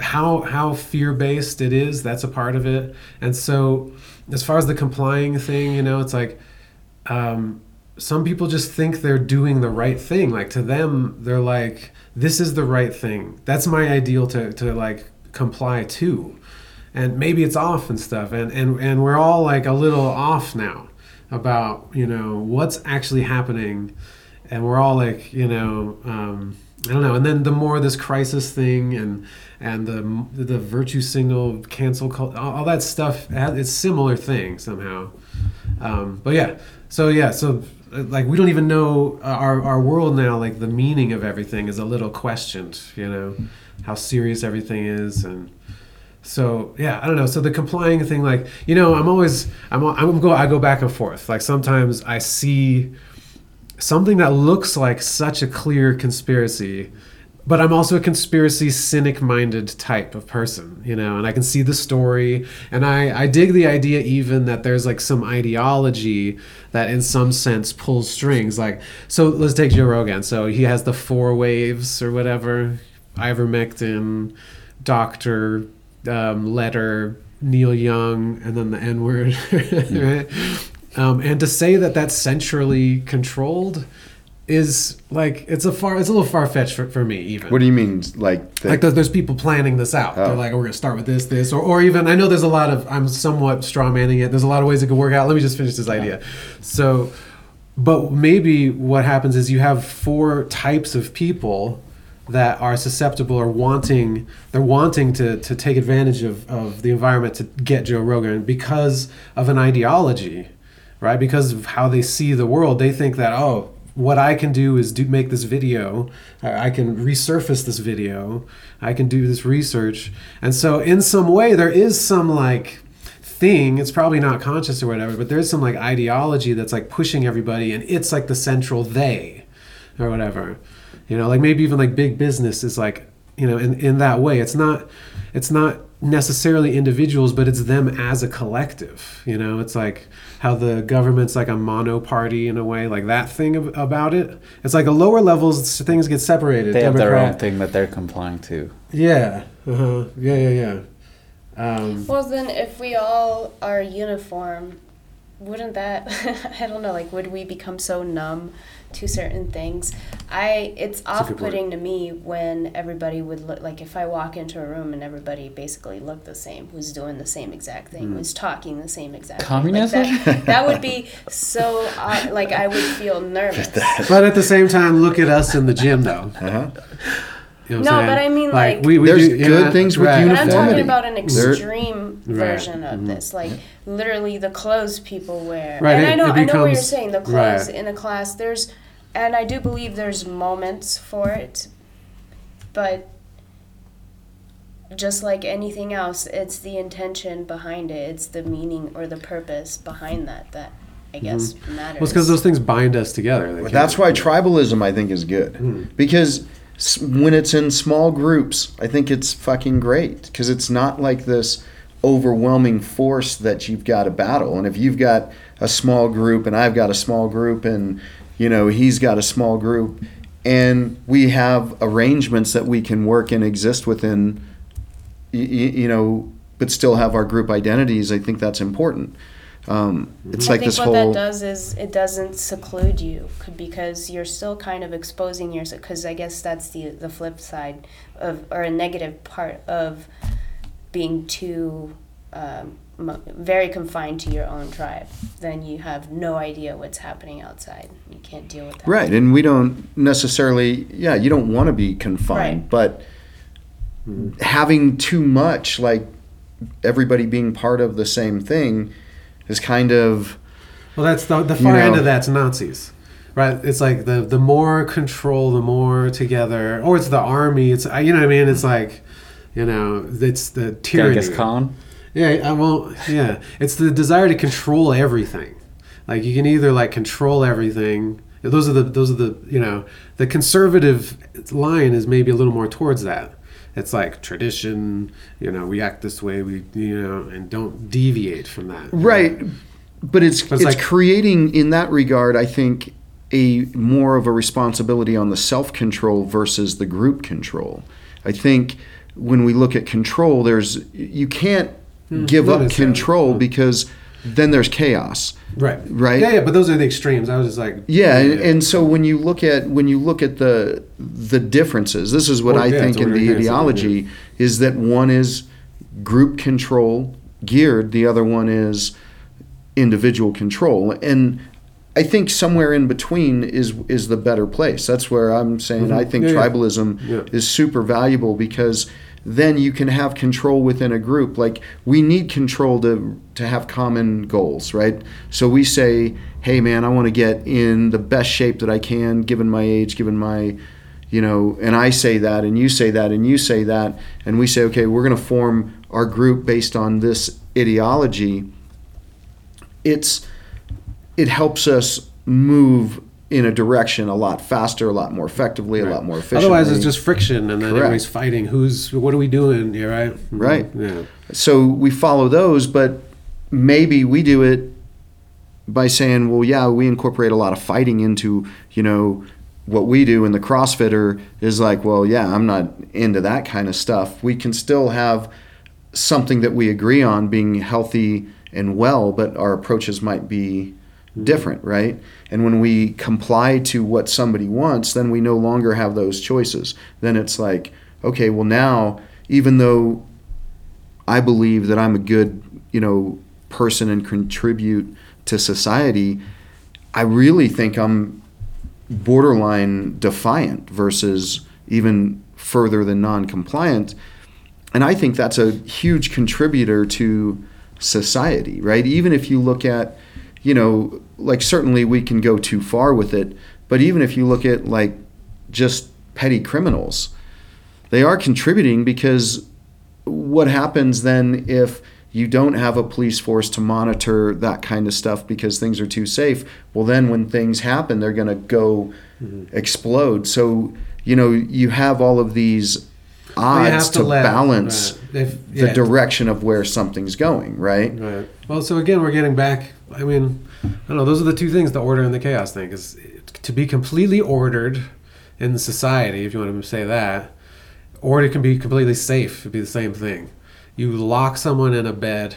how how fear based it is. That's a part of it. And so as far as the complying thing, you know, it's like. Um, some people just think they're doing the right thing. Like to them, they're like, "This is the right thing. That's my ideal to to like comply to." and maybe it's off and stuff and and and we're all like a little off now about you know what's actually happening and we're all like you know um I don't know, and then the more this crisis thing and and the the virtue signal cancel cult, all, all that stuff, it's similar thing somehow. Um, but yeah, so yeah, so like we don't even know uh, our our world now. Like the meaning of everything is a little questioned. You know, how serious everything is and so yeah i don't know so the complying thing like you know i'm always i'm i'm go i go back and forth like sometimes i see something that looks like such a clear conspiracy but i'm also a conspiracy cynic minded type of person you know and i can see the story. And i i dig the idea even that there's like some ideology that in some sense pulls strings. Like so let's take joe rogan. So he has the four waves or whatever ivermectin doctor um, letter Neil Young and then the N word, right? Um, and to say that that's centrally controlled is like it's a far it's a little far fetched for, for me even.
What do you mean, like? The,
like there's, there's people planning this out.
Oh.
They're like, oh, we're gonna start with this, this, or, or even I know there's a lot of I'm somewhat straw manning it. There's a lot of ways it could work out. Let me just finish this idea. So, but maybe what happens is you have four types of people that are susceptible or wanting they're wanting to, to take advantage of, of the environment to get Joe Rogan because of an ideology, right? Because of how they see the world. They think that, oh, what I can do is do make this video. I can resurface this video. I can do this research. And so in some way there is some like thing it's probably not conscious or whatever but there's some like ideology that's like pushing everybody and it's like the central they or whatever you know like maybe even like big business is like you know in, in that way it's not it's not necessarily individuals but it's them as a collective you know it's like how the government's like a mono party in a way like that thing ab- about it it's like a lower levels things get separated
they have their own thing that they're complying to
yeah uh-huh. yeah yeah yeah um,
Well, then, if we all are uniform, wouldn't that? I don't know. Like, would we become so numb to certain things? I. It's
a
off-putting to me when everybody would look like if I walk into a room and everybody basically looked the same, was doing the same exact thing,
Hmm.
was talking the same exact.
Communism?
Thing. Like that, that would be so. odd like I would feel nervous.
but at the same time look at us in the gym though
uh-huh.
You know
No,
I'm
but? I mean, like-
we, we
There's
do,
good
yeah,
things with
right.
But I'm talking about an
There-
extreme version of this. Like literally the clothes people wear.
Mm-hmm. Right,
And
it-
I know
it
I know what you're
becomes-
saying. The clothes
right.
in a class there's and I do believe there's moments for it. But just like anything else, it's the intention behind it. It's the meaning or the purpose behind that that I guess matters.
Mm-hmm. Well, it's because those things bind us together. They
that's why tribalism, I think, is good because s- when it's in small groups, I think it's fucking great because it's not like this overwhelming force that you've got to battle. And if you've got a small group and I've got a small group and you know he's got a small group and we have arrangements that we can work and exist within y- y- you know but still have our group identities i think that's important um, it's
I
like
think
this
what
whole
that does is it doesn't seclude you c- because you're still kind of exposing yourself. Because I guess that's the the flip side of or a negative part of being too um, mo- very confined to your own tribe. Then you have no idea what's happening outside. You can't deal with that.
Right, and we don't necessarily, yeah, you don't want to be confined,
Right.
but having too much, like everybody being part of the same thing, is kind of
Well, that's the, the far
You
end of that's Nazis, right? It's like the the more control, the more together, or it's the army. It's uh, you know what I mean. It's like you know, it's the tyranny.
Genghis Khan.
Yeah, uh, I won't. Yeah, it's the desire to control everything. Like you can either like control everything. Those are the those are the you know the conservative line is maybe a little more towards that. It's like tradition. You know, we act this way. We you know and don't deviate from that.
right, but it's
But it's
it's
like-
creating in that regard, I think, a more of a responsibility on the self control versus the group control. I think when we look at control, there's you can't hmm.
give
up control hmm. because then there's chaos.
Right.
Right?
Yeah, yeah. But those are the extremes. I was just like.
Yeah, and, and so when you look at when you look at the the differences, this is what
Well,
I
yeah,
think in the ideology is that one is group control geared, the other one is individual control, and I think somewhere in between is is the better place. That's where I'm saying I think
Mm-hmm. Yeah,
tribalism is super valuable because then you can have control within a group. Like we need control to to have common goals, right? So we say, "Hey man, I want to get in the best shape that I can given my age, given my you know, and I say that and you say that and you say that and we say, "Okay, we're going to form our group based on this ideology." It's it helps us move in a direction a lot faster, a lot more effectively, a lot more efficiently.
Otherwise, it's just friction, and then
Correct.
everybody's fighting. Who's what are we doing here, right? Mhm.
Right.
Yeah.
so we follow those, but maybe we do it by saying, well, yeah, we incorporate a lot of fighting into, you know, what we do. And the CrossFitter is like, well, yeah, I'm not into that kind of stuff. We can still have something that we agree on being healthy and well, but our approaches might be different, right? And when we comply to what somebody wants, then we no longer have those choices. Then it's like, okay, well, now, even though I believe that I'm a good, you know, person and contribute to society, I really think I'm borderline defiant versus even further than non-compliant. And I think that's a huge contributor to society, right? Even if you look at, you know, like certainly we can go too far with it, but even if you look at like just petty criminals, they are contributing because what happens then if you don't have a police force to monitor that kind of stuff because things are too safe well then when things happen they're going to go mm-hmm. explode so you know you have all of these odds to, balance
right. If-
the direction of where something's going right
Right. Well, so again, we're getting back. I mean, I don't know. Those are the two things: the order and the chaos thing. Is to be completely ordered in society, if you want to say that, or it can be completely safe. It'd be the same thing. You lock someone in a bed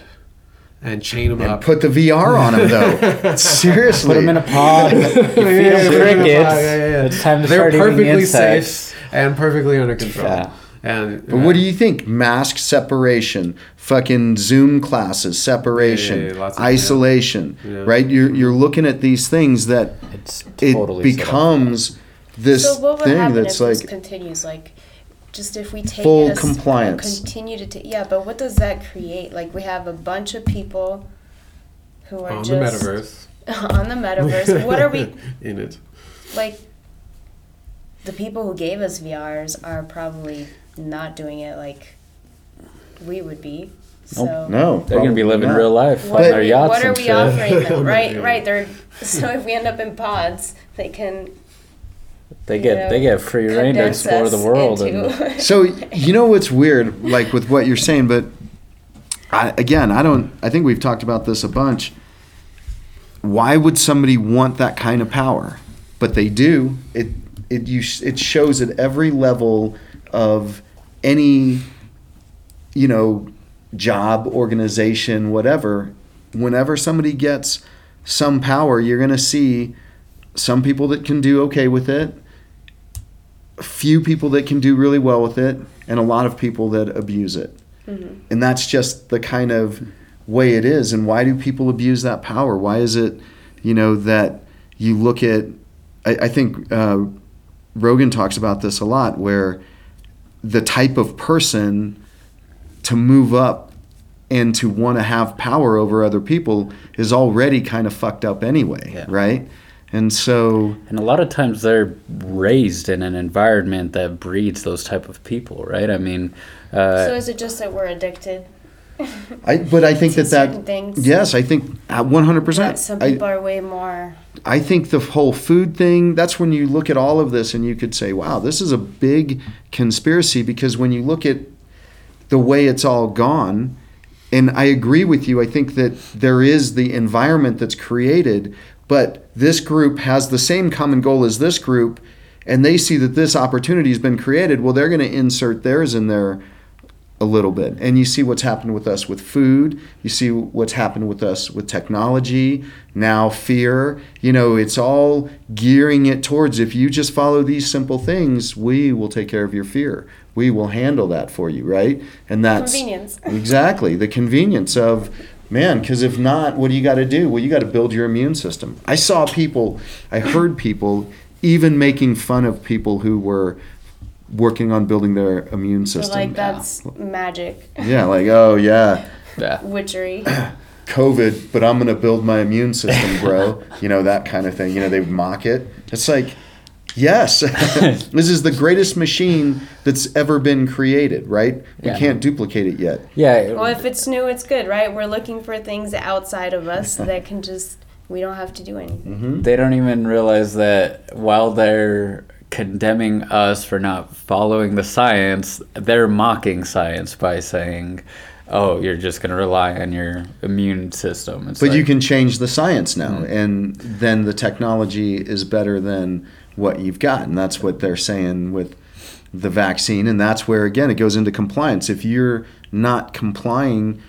and chain them
and
up.
put the VR on them though seriously
Put them in a pod. You feed
Yeah,
them
yeah, yeah,
crickets.
yeah, yeah, yeah.
It's time to
They're
start eating
perfectly
insects.
safe and perfectly under control.
Yeah.
And
But what do you think? Mask separation, fucking Zoom classes separation,
Yeah, yeah, yeah,
isolation,
Yeah.
right? You're you're looking at these things that
It's
it
totally set
becomes this
so what would
thing
happen
that's
if this
like
continues? Like, just if we take
Full
it a s-
compliance.
continue to take yeah, but what does that create? Like we have a bunch of people who are
On the
just
metaverse.
on the metaverse. what are we
in it?
like? The people who gave us VRs are probably not doing it like we would be. So
no,
They're gonna be living
not.
real life
what
on
are
their
we,
yachts
what are we
shit.
offering them? Right, right. They're so if we end up in pods, they can
They get
know,
they get free reign to explore the world. And
So you know what's weird, like with what you're saying, but I, again, I don't. I think we've talked about this a bunch. Why would somebody want that kind of power? But they do. It it you it shows at every level of any you know job organization whatever whenever somebody gets some power you're going to see some people that can do okay with it a few people that can do really well with it and a lot of people that abuse it. And that's just the kind of way it is and why do people abuse that power? Why is it you know that you look at i, I think uh, rogan talks about this a lot where the type of person to move up and to want to have power over other people is already kind of fucked up anyway
Yeah.
right and so
And a lot of times they're raised in an environment that breeds those type of people, right? I mean, uh,
so is it just that we're addicted?
I, but I think that that
things.
yes, I think uh, one hundred
That
percent.
some
I,
people are way more.
I think the whole food thing. That's when you look at all of this and you could say, "Wow, this is a big conspiracy." Because when you look at the way it's all gone, and I agree with you. I think that there is the environment that's created, but this group has the same common goal as this group, and they see that this opportunity has been created. Well, they're going to insert theirs in there a little bit. And you see what's happened with us with food. You see what's happened with us with technology. Now, fear. You know, it's all gearing it towards if you just follow these simple things, we will take care of your fear. We will handle that for you, right? And that's
Convenience.
exactly the convenience of man because if not what do you got to do well you got to build your immune system i saw people i heard people even making fun of people who were working on building their immune
So
system
like that's magic,
yeah, like oh yeah,
yeah.
witchery.
COVID, but I'm gonna build my immune system, bro. you know that kind of thing. You know they mock it. It's like, yes, this is the greatest machine that's ever been created. Right? We can't duplicate it yet.
Yeah,
well, if it's new, it's good, right? We're looking for things outside of us that can just. We don't have to do anything. Mm-hmm.
they don't even realize that while they're condemning us for not following the science, they're mocking science by saying, "Oh, you're just going to rely on your immune system." It's
But you can change the science now, hmm. and then the technology is better than what you've got, and that's what they're saying with the vaccine, and that's where again it goes into compliance. If you're not complying,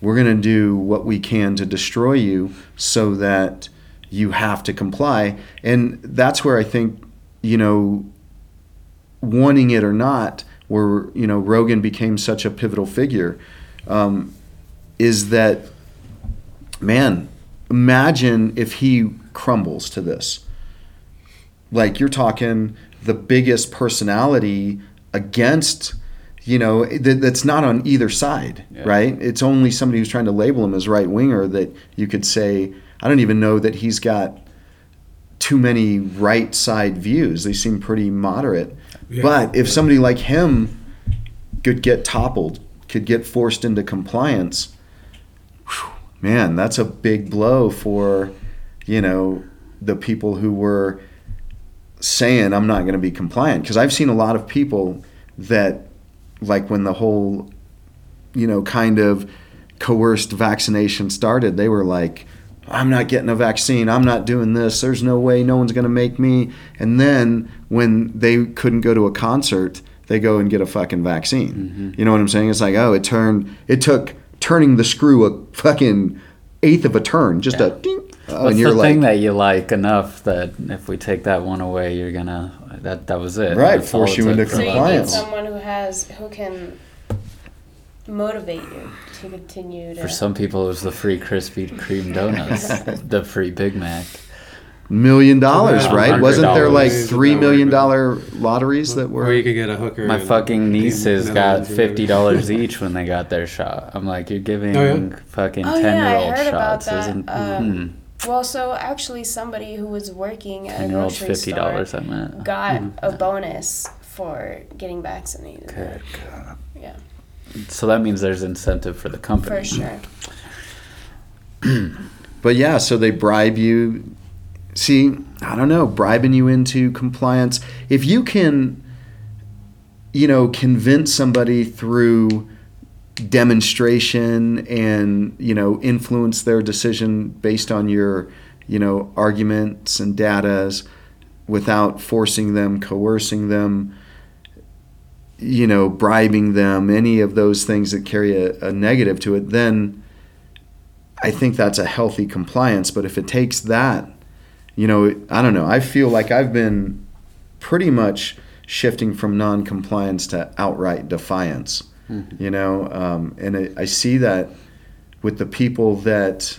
we're going to do what we can to destroy you, so that you have to comply, and that's where I think you know, wanting it or not, where you know Rogan became such a pivotal figure, um, is that man, imagine if he crumbles to this. Like you're talking the biggest personality against, you know, that, that's not on either side,
Yeah.
right? It's only somebody who's trying to label him as right winger that you could say, I don't even know that he's got too many right side views. They seem pretty moderate.
Yeah.
But if somebody like him could get toppled, could get forced into compliance, whew, man, that's a big blow for, you know, the people who were saying I'm not going to be compliant because I've seen a lot of people that like when the whole you know kind of coerced vaccination started they were like I'm not getting a vaccine. I'm not doing this. There's no way. No one's going to make me. And then when they couldn't go to a concert they go and get a fucking vaccine. Mm-hmm. You know what I'm saying? It's like oh it turned it took turning the screw a fucking eighth of a turn just a ding uh, oh,
What's
and you're
the
like
thing that you like enough that if we take that one away, you're gonna that that was it.
Right, force you into
for
So you need
Compliance.
someone who has who can motivate you to continue to.
For some people, it was the free Krispy Kreme donuts, the free Big Mac.
million dollars,
Yeah,
right? Wasn't there like
$100.
three million dollar lotteries that
Or
were?
you could get a hooker.
My
in
fucking
the
nieces got
Netherlands or
fifty dollars each when they got their shot. I'm like, you're giving
Oh, yeah?
fucking
Oh,
ten
yeah, I
year old
heard about
shots,
that.
isn't?
Um,
hmm.
Well, so actually, somebody who was working at a
Ten year olds
grocery
fifty
store
dollars. I meant.
got
Hmm.
a bonus for getting vaccinated.
Good God.
Yeah,
So that means there's incentive for the company.
for sure.
But yeah, so they bribe you. See, I don't know, bribing you into compliance. If you can, you know, convince somebody through demonstration and, you know, influence their decision based on your, you know, arguments and datas without forcing them, coercing them, you know, bribing them, any of those things that carry a, a negative to it, then I think that's a healthy compliance. But if it takes that, you know, I don't know. I feel like I've been pretty much shifting from non-compliance to outright defiance. You know, um, and I, I see that with the people that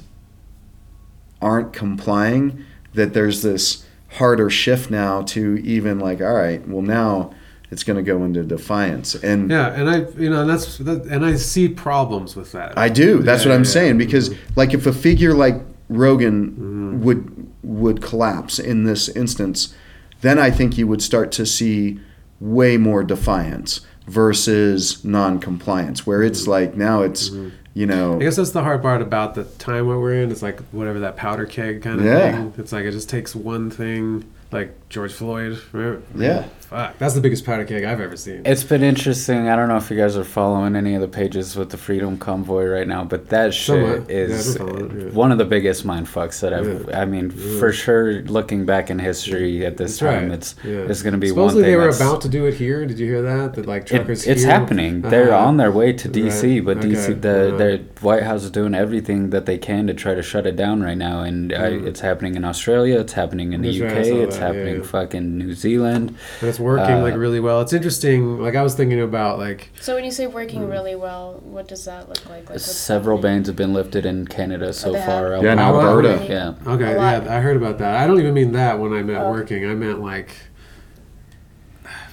aren't complying, that there's this harder shift now to even like, all right, well now it's going to go into defiance, and
Yeah, and I, you know, that's that, and I see problems with that.
I do. That's
Yeah,
what I'm
yeah.
saying because
Mhm.
like if a figure like Rogan
Mm-hmm.
would would collapse in this instance, then I think you would start to see way more defiance versus non-compliance where it's like now it's you know
Mm-hmm. I guess that's the hard part about the time we're in. It's like whatever that powder keg kind of
Yeah.
thing. It's like it just takes one thing, like George Floyd. Right?
Yeah.
Fuck, that's the biggest powder keg I've ever seen.
It's been interesting. I don't know if you guys are following any of the pages with the Freedom Convoy right now, but that shit
Somewhat. Yeah,
is
we're following it, yeah.
one of the biggest mind fucks that I've.
Yeah.
I mean,
Yeah.
for sure, looking back in history at this
That's
time,
right.
it's
Yeah.
it's going to be
Supposedly
one thing.
they were
that's-
about to do it here. Did you hear that? That like
it-
truckers.
it's
here-
happening. They're
Uh-huh.
on their way to DC,
Right.
but DC, the
Uh-huh.
the White House is doing everything that they can to try to shut it down right now, and I,
Mm.
it's happening in Australia. It's happening in the
That's right, I
UK.
saw
it's
that, yeah,
happening
yeah.
fucking New Zealand.
And it's working
Uh,
like really well. It's interesting. Like I was thinking about like
So when you say
Mm.
working really well, what does that look like? like
Several
happening?
bans have been lifted in Canada so
they
far.
Yeah, in
Alberta.
Alberta.
Yeah.
Okay, yeah, I heard about that. I don't even mean that when I meant
Oh.
working. I meant like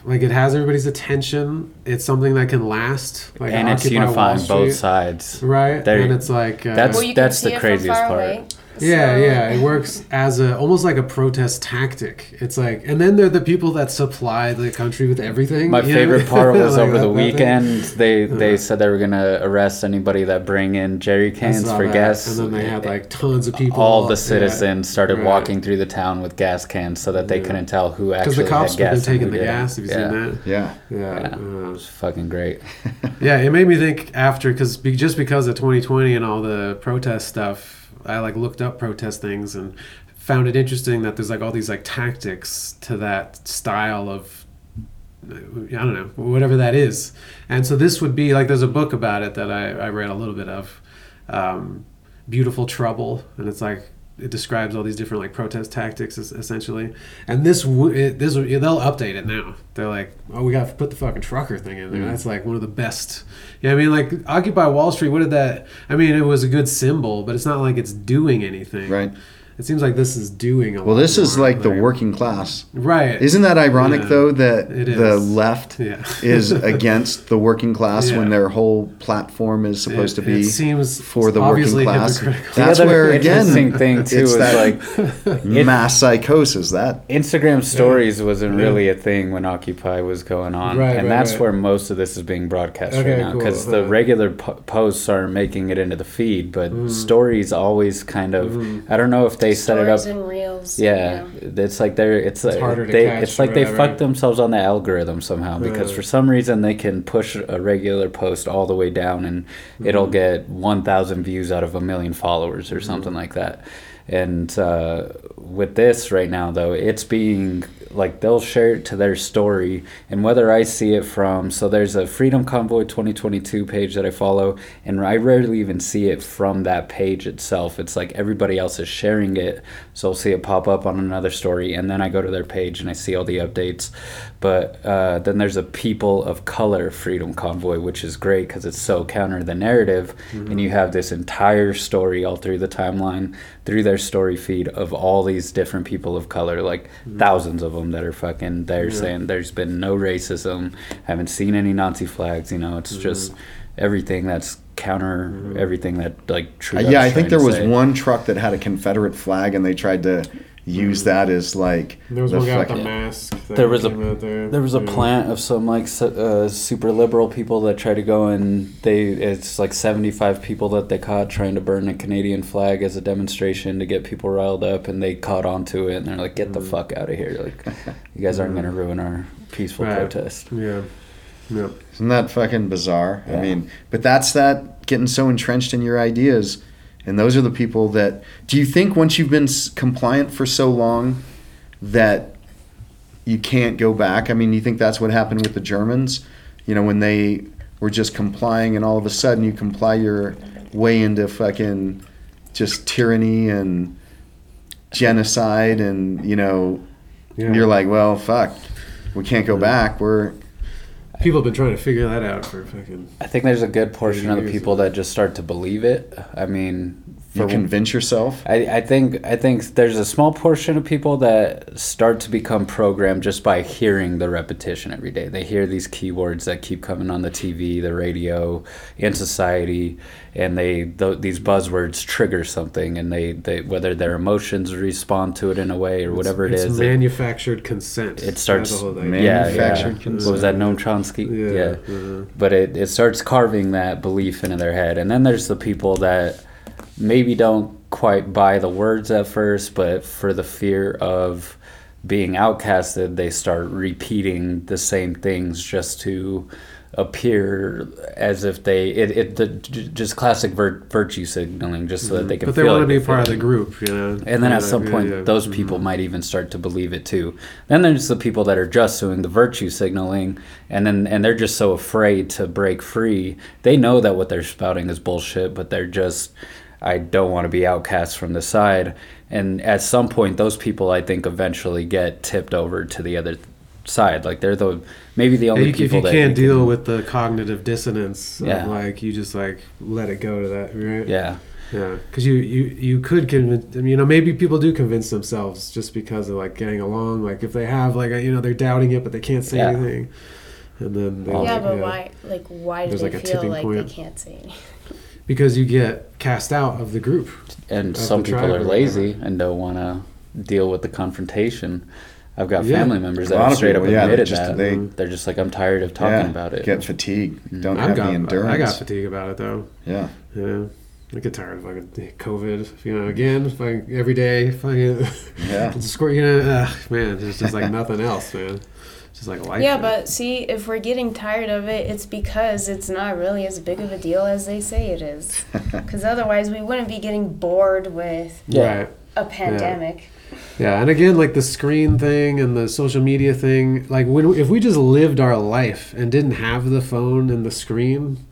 like it has everybody's attention. It's something that can last. Like
and it's
Occupy
unifying both sides.
right?
There-
and it's like uh,
that's-
Well, you can
that's
see
the
it from
craziest
far
part.
away.
Yeah,
So-
yeah. It works as a almost like a protest tactic. It's like, and then they're the people that supply the country with everything.
My
you know?
favorite part was
Like
over
that-
the
that thing.
weekend. They they
Yeah.
said they were gonna arrest anybody that bring in jerry cans for
that.
gas.
and then they had like tons of people.
all the
yeah.
citizens started
Right.
walking through the town with gas cans so that they
Yeah.
couldn't tell who
because
actually
the cops
had
have been taking the
didn't.
gas. Have you
yeah.
seen that?
yeah
Yeah.
Yeah.
uh,
It was fucking great.
Yeah, it made me think after because be, just because of 2020 and all the protest stuff, I like looked up protest things and found it interesting that there's like all these like tactics to that style of I don't know whatever that is, and so this would be like there's a book about it that I, I read a little bit of, um, Beautiful Trouble, and it's like it describes all these different like protest tactics essentially, and this it, this they'll update it now. They're like, oh, we got to put the fucking trucker thing in there. Mm. That's like one of the best. Yeah, I mean, like Occupy Wall Street. What did that? I mean, it was a good symbol, but it's not like it's doing anything.
right
It seems like this is doing a
well this is like the working class
Right.
isn't that ironic
Yeah.
though that the left
Yeah.
is against the working class
Yeah.
when their whole platform is supposed
It-
to be
it seems
for the working class.
hypocritical.
That's
the other
where again
interesting thing too
it's
is
that
like
mass psychosis that
Instagram stories wasn't
Yeah.
really a thing when Occupy was going on,
Right,
and
right,
that's
right.
where most of this is being broadcast
Okay,
right now.
cool.
Because the
Uh.
regular po- posts aren't making it into the feed, but
Mm.
stories always kind of.
Mhm.
I don't know if they set it up.
Stories and reels.
Yeah, it's like they're it's, like
harder to
they
catch
it's like
or
they
whatever.
fucked themselves on the algorithm somehow because
Right.
for some reason they can push a regular post all the way down and it'll
Mm-hmm.
get 1000 views out of a million followers or something like that. And uh, with this right now though, it's being like they'll share it to their story. And whether i see it from so there's a freedom convoy 2022 page that i follow and i rarely even see it from that page itself. It's like everybody else is sharing it. So i'll see it pop up on another story and then i go to their page and i see all the updates. But uh, then there's a people of color freedom convoy which is great because it's so counter the narrative. And you have this entire story all through the timeline through their story feed of all these different people of color like thousands of them that are fucking there
Yeah.
saying there's been no racism haven't seen any nazi flags you know it's just everything that's counter everything that like
Uh,
Trudeau's
yeah, I think there was
say.
one truck that had a Confederate flag, and they tried to use that as like
There was
the
one guy the mask.
There was a-
there.
There was a
Yeah.
plant of some like su- uh, super liberal people that try to go and they it's like 75 people that they caught trying to burn a Canadian flag as a demonstration to get people riled up and they caught onto it and they're like get the fuck out of here like you guys aren't going to ruin our peaceful
Right.
protest.
Yeah. Yeah.
Isn't that fucking bizarre? I mean, but that's that getting so entrenched in your ideas, and those are the people that. Do you think once you've been compliant for so long, that you can't go back? I mean, you think that's what happened with the Germans? You know, when they were just complying, and all of a sudden you comply your way into fucking just tyranny and genocide, and you know,
Yeah.
you're like, well, fuck, we can't go back. We're
People have been trying to figure that out for fucking.
I think there's a good portion of the people that just start to believe it. I mean,
you convince yourself.
I, I think I think there's a small portion of people that start to become programmed just by hearing the repetition every day. They hear these keywords that keep coming on the TV, the radio, in society, and they th- these buzzwords trigger something, and they, they whether their emotions respond to it in a way or whatever it
it's
is. it-
manufactured consent.
it starts
That's the whole thing.
Man-
yeah, yeah.
Manufactured
What
consent.
was that Noam Chomsky?
Yeah. uh-huh.
But it, it starts carving that belief into their head. And then there's the people that maybe don't quite buy the words at first, but for the fear of being outcasted, they start repeating the same things just to appear as if they it, it the just classic vir- virtue signaling just so that they can
But they
feel
want to be part of the group, you know.
And then
Yeah,
at some
yeah,
point,
yeah.
those people mm-hmm. might even start to believe it too. Then there's the people that are just doing the virtue signaling, and then and they're just so afraid to break free. They know that what they're spouting is bullshit, but they're just, I don't want to be outcast from the side. And at some point, those people, I think, eventually get tipped over to the other side. Like they're the maybe the
Yeah,
only
you, if
people
you
that
can't
can-
deal with the cognitive dissonance,
Yeah.
of like you just like let it go to that, right?
Yeah.
Yeah, because you, you you could convince. I mean, you know, maybe people do convince themselves just because of like getting along. Like if they have like a, you know they're doubting it, but they can't say
Yeah.
anything, and then they,
yeah,
like,
but why? Like, why do they
like,
feel like
point.
they can't say anything?
Because you get cast out of the group.
and some people are lazy and don't want to deal with the confrontation. I've got
Yeah.
family members that
lot
have straight
people,
up
yeah, they
admitted
just-
that
they-
they're just like, I'm tired of talking
Yeah,
about it.
Get fatigued. Mm-hmm. Don't
I've
have
got
the endurance.
I got fatigue about it though.
Yeah.
Yeah, I get tired of fucking COVID. You know, again, fucking every day, fucking.
Yeah.
It's a you know, ugh, man, it's just like nothing else, man. Just like life.
Yeah, but see, if we're getting tired of it, it's because it's not really as big of a deal as they say it is. Because otherwise, we wouldn't be getting bored with
Yeah.
Right.
a pandemic.
Yeah, and again, like the screen thing and the social media thing, like when if we just lived our life and didn't have the phone and the screen,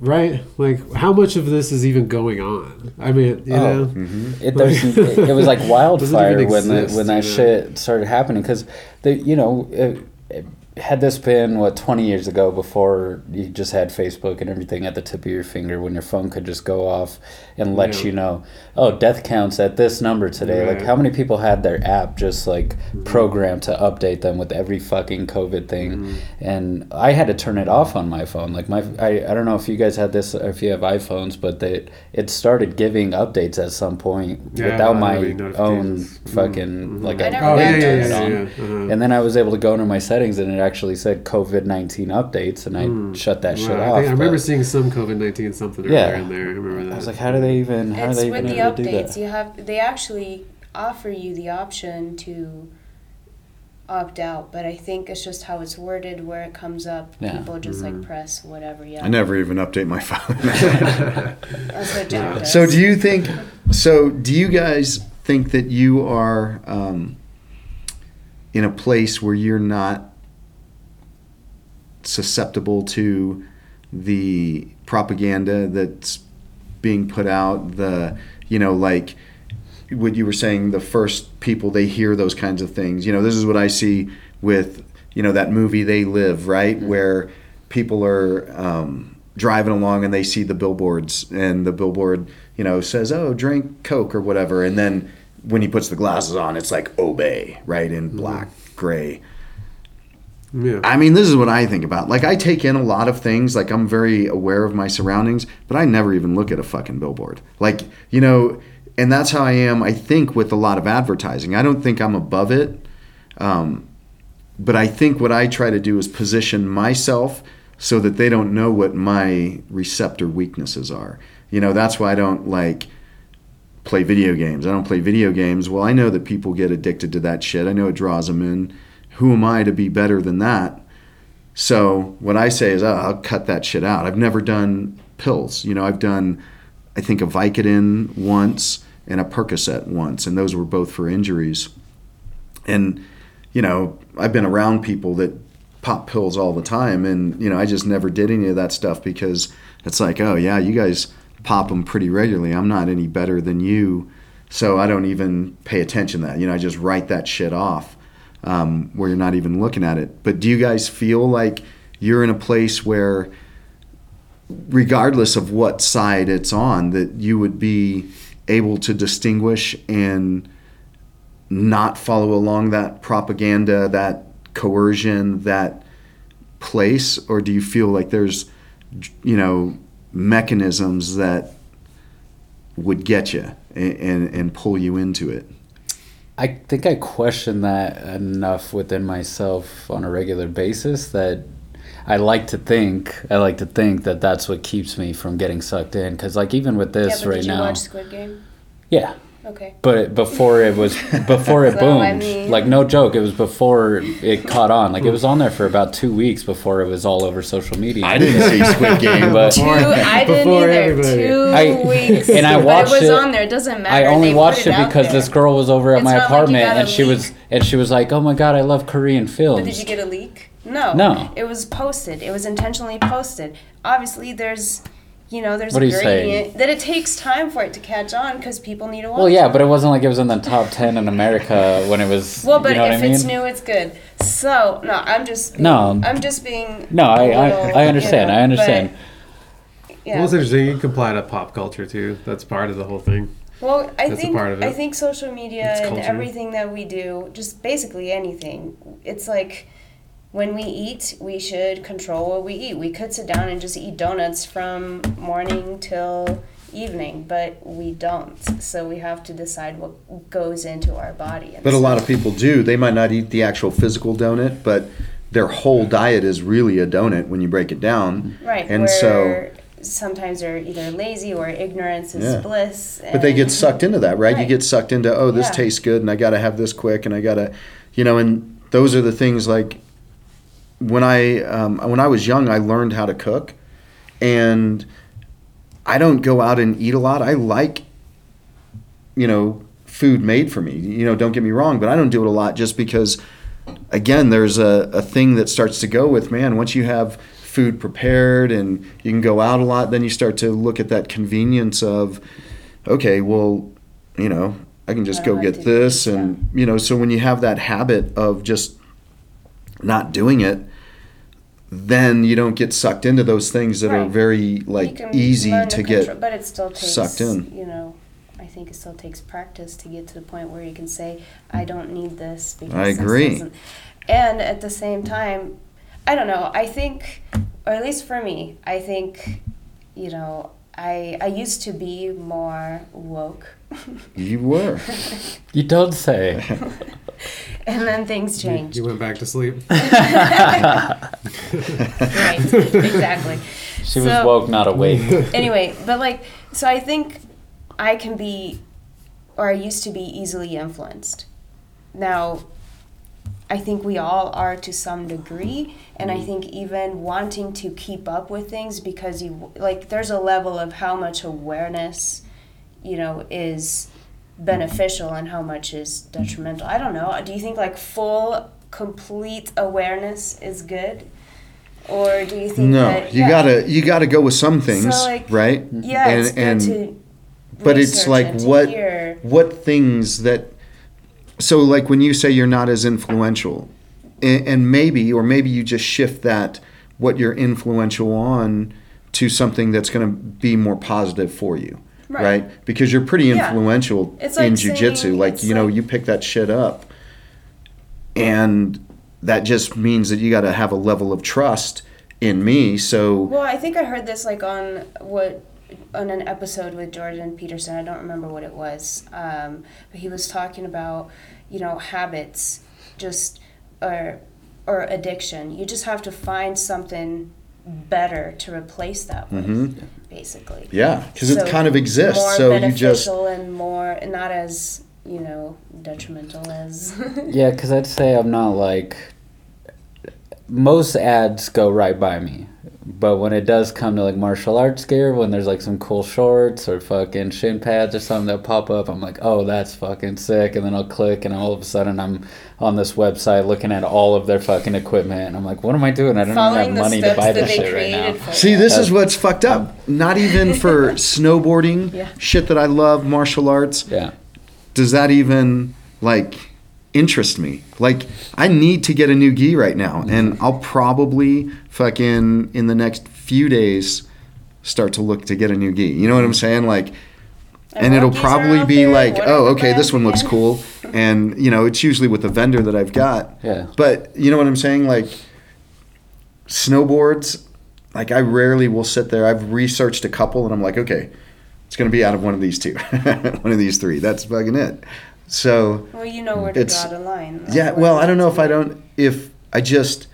right? Like how much of this is even going on? I mean, you
Oh.
know,
Mm-hmm.
It, there's, it, it was like wildfire
even
when the, when that
you know?
shit started happening because you know it, it, had this been what 20 years ago before you just had Facebook and everything at the tip of your finger when your phone could just go off and let
Yeah.
you know oh death counts at this number today like how many people had their app just like
Mm-hmm.
programmed to update them with every fucking COVID thing
Mm-hmm.
and I had to turn it off on my phone like my I, I don't know if you guys had this or if you have iPhones but they it started giving updates at some point
Yeah,
without my own
notifications.
fucking
Mhm.
like
I
I,
never
oh yeah, yeah,
turned
yeah,
it on.
yeah. Uh-huh.
And then I was able to go into my settings and it actually said COVID nineteen updates and I
Mm.
shut that shit
Right,
off.
I, think, I remember
but
seeing some COVID nineteen something
Yeah.
earlier in there. I remember that.
I was like, how do they even how
It's
are they
with
even
the
able to do
updates.
that?
You have they actually offer you the option to opt out, but I think it's just how it's worded where it comes up.
Yeah.
People just
Mm-hmm.
like press whatever. Yeah,
I never even update my phone.
That's what Jack does.
so do you think? So do you guys think that you are? Um, in a place where you're not susceptible to the propaganda that's being put out the you know like what you were saying the first people they hear those kinds of things. You know this is what i see with you know that movie they live right? Where people are um, driving along and they see the billboards and the billboard you know says oh drink coke or whatever. And then when he puts the glasses on it's like obey right in black gray
Yeah.
I mean, this is what I think about. Like, I take in a lot of things. Like, I'm very aware of my surroundings, but I never even look at a fucking billboard. Like, you know, and that's how I am, I think, with a lot of advertising. I don't think I'm above it. Um, but I think what I try to do is position myself so that they don't know what my receptor weaknesses are. You know, that's why I don't like play video games. I don't play video games. Well, I know that people get addicted to that shit. I know it draws them in. Who am I to be better than that? So what I say is, oh, I'll cut that shit out. I've never done pills. You know, I've done, I think, a Vicodin once and a Percocet once, and those were both for injuries. And you know, I've been around people that pop pills all the time, and you know, I just never did any of that stuff because it's like, oh yeah, you guys pop them pretty regularly. I'm not any better than you, so I don't even pay attention to that. You know, I just write that shit off um, where you're not even looking at it. But do you guys feel like you're in a place where, regardless of what side it's on, that you would be able to distinguish and not follow along that propaganda, that coercion, that place, or do you feel like there's, you know, mechanisms that would get you and, and, and pull you into it?
I think I question that enough within myself on a regular basis that I like to think I like to think that that's what keeps me from getting sucked in because like even with
Yeah,
this
but
right
did you
now
watch Squid Game?
yeah
Okay.
but before it was before it
So,
boomed
I mean-
like no joke it was before it caught on like it was on there for about two weeks before it was all over social media
I didn't see Squid Game.
But-
Two, I didn't
Before
either.
everybody.
Two
I-
weeks.
and I
but
watched
it was
it-
on there. It doesn't matter.
I only
They
watched
put
it because
there.
this girl was over at
It's
my
not like you
apartment and she was and she was like, "Oh my god, I love Korean films."
But did you get a leak? No.
No.
It was posted. It was intentionally posted. Obviously, there's, you know, there's
What
a
are you saying?
gradient that it takes time for it to catch on because people need to watch.
well, yeah, but it wasn't like it was in the top ten in America when it was.
Well, but
you know
if
what I mean?
it's new, it's good. So no, I'm just being,
No.
I'm just being.
No, I-
a
I-
little,
I understand,
you know,
I understand.
but, yeah.
Well, it's interesting. You can apply to pop culture too. That's part of the whole thing.
Well, I
That's
think
part of
I think social media
It's
and
culture.
everything that we do, just basically anything, it's like when we eat, we should control what we eat. We could sit down and just eat donuts from morning till evening, but we don't. So we have to decide what goes into our body.
But a lot of people do. They might not eat the actual physical donut, but their whole diet is really a donut when you break it down.
right,
and so-
sometimes they're either lazy or ignorance is
Yeah.
bliss.
But they get sucked into that, right? You get sucked into, oh, this
Yeah.
tastes good, and I got to have this quick, and I got to, you know, and those are the things like when I um, when I was young, I learned how to cook, and I don't go out and eat a lot. I like, you know, food made for me. You know, don't get me wrong, but I don't do it a lot just because, again, there's a, a thing that starts to go with man. Once you have food prepared and you can go out a lot, then you start to look at that convenience of, okay, well, you know, I can just
I
go
like
get this,
this,
and you know, so when you have that habit of just not doing it, then you don't get sucked into those things that are very like easy
learn
to
control-
get.
but it still takes
sucked in.
You know, I think it still takes practice to get to the point where you can say, "I mm. don't need this." Because
I agree.
And at the same time, I don't know. I think, or at least for me, I think, you know, I I used to be more woke,
You were.
You don't say.
and then things changed.
you went back to sleep.
right, exactly.
She was woke, not awake.
anyway, but like, so I think I can be, or I used to be easily influenced. Now, I think we all are to some degree, and I mm-hmm. think even wanting to keep up with things because you like, there's a level of how much awareness, you know, is beneficial and how much is mm-hmm. detrimental. I don't know. Do you think like full, complete awareness is good, or do you think
No,
that
you
yeah.
gotta you gotta go with some things,
like,
right?
Yeah,
and,
it's good
and
to.
but it's like what
hear.
what things that so like when you say you're not as influential and, and maybe or maybe you just shift that what you're influential on to something that's going to be more positive for you right,
Right.
because you're pretty
Yeah.
influential in
like
jiu-jitsu
saying-
like you know
like-
you pick that shit up and that just means that you got to have a level of trust in me so
Well, I think I heard this like on what on an episode with Jordan Peterson. I don't remember what it was, um, but he was talking about you know habits, just or or addiction. You just have to find something better to replace that with,
Mhm.
basically.
yeah because it kind of exists
More
so you just
beneficial and more not as you know detrimental as.
Yeah, because I'd say I'm not like. Most ads go right by me. But when it does come to like martial arts gear, when there's like some cool shorts or fucking shin pads or something that pop up, I'm like, oh, that's fucking sick. And then I'll click, and all of a sudden I'm on this website looking at all of their fucking equipment. And I'm like, what am I doing? I don't
Following
even have money to buy this shit right now.
See,
you.
this is what's fucked up. Not even for snowboarding,
Yeah.
shit that I love, martial arts.
Yeah.
Does that even like interest me? Like, I need to get a new gi right now, mm-hmm. and I'll probably fucking in the next few days start to look to get a new gi. You know what I'm saying? Like, and it'll
what gis are
probably be
there?
like,
What
oh, okay, this one looks cool, and you know, it's usually with the vendor that I've got.
Yeah.
But you know what I'm saying? Like snowboards, like I rarely will sit there. I've researched a couple and I'm like, okay, it's going to be out of one of these two, one of these three. That's fucking it. So
Well, you know where to
It's-
draw the line.
yeah, well, I don't know if I don't if I just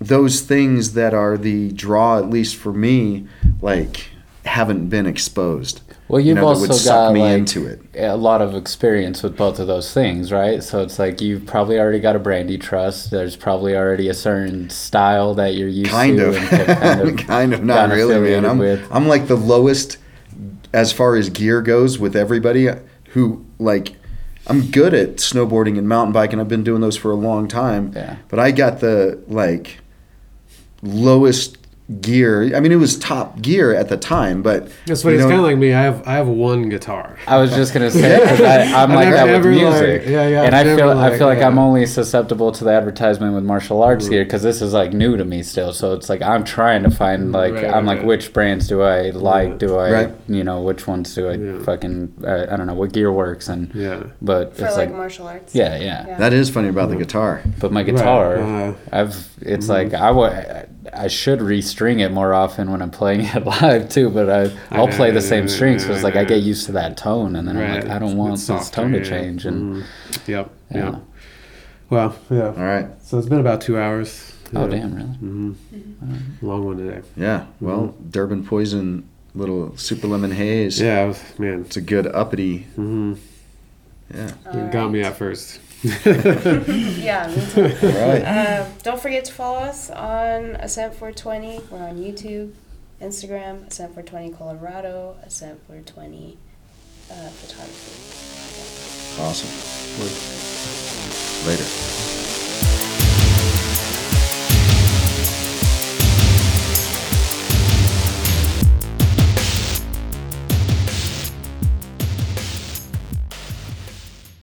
those things that are the draw at least for me like haven't been exposed.
Well,
you
you've
know,
also
would
got
me
like
into it.
a lot of experience with both of those things, right? So it's like you've probably already got a brandy trust. There's probably already a certain style that you're used
kind
to.
of,
and kind of,
kind of not really, man. I'm
with.
I'm like the lowest as far as gear goes with everybody who like. I'm good at snowboarding and mountain biking. I've been doing those for a long time.
Yeah.
But I got the like lowest gear. I mean, it was top gear at the time, but
That's
you
what it's kind of like me. I have I have one guitar.
I was just gonna say because I'm like that with
never, like-
music,
yeah, yeah,
and
I've
I feel
never,
I
like,
feel like
yeah.
I'm only susceptible to the advertisement with martial arts gear because this is like new to me still. So it's like I'm trying to find like
Right,
I'm like
right.
which brands do I like?
Yeah.
Do I
Right.
you know which ones do I
Yeah.
fucking uh, I don't know what gear works and
Yeah.
but
For
it's
like,
like
martial arts.
yeah yeah.
Yeah.
That is funny about the guitar.
But my guitar,
uh,
I've it's like I wa- I should restring it more often when I'm playing it live too. But I I'll
know,
play the
yeah,
same
yeah,
strings
yeah,
because like I get used to that tone, and then I'm like I don't want
It's
this
softer,
tone to change. And
Mhm. Yep.
Yeah.
Yeah. Well, yeah.
All right.
So it's been about two hours.
oh
Yeah.
damn, really?
Mm-hmm. Long one today.
Yeah. Well, Durban Poison, little super lemon haze.
Mm-hmm. Yeah, was- man.
It's a good uppity. Yeah.
You got me at first.
Yeah, me too.
All right.
Uh, don't forget to follow us on Ascent 420. We're on YouTube, Instagram, Ascent 420 Colorado, Ascent 420 uh, Photography.
Awesome. Later.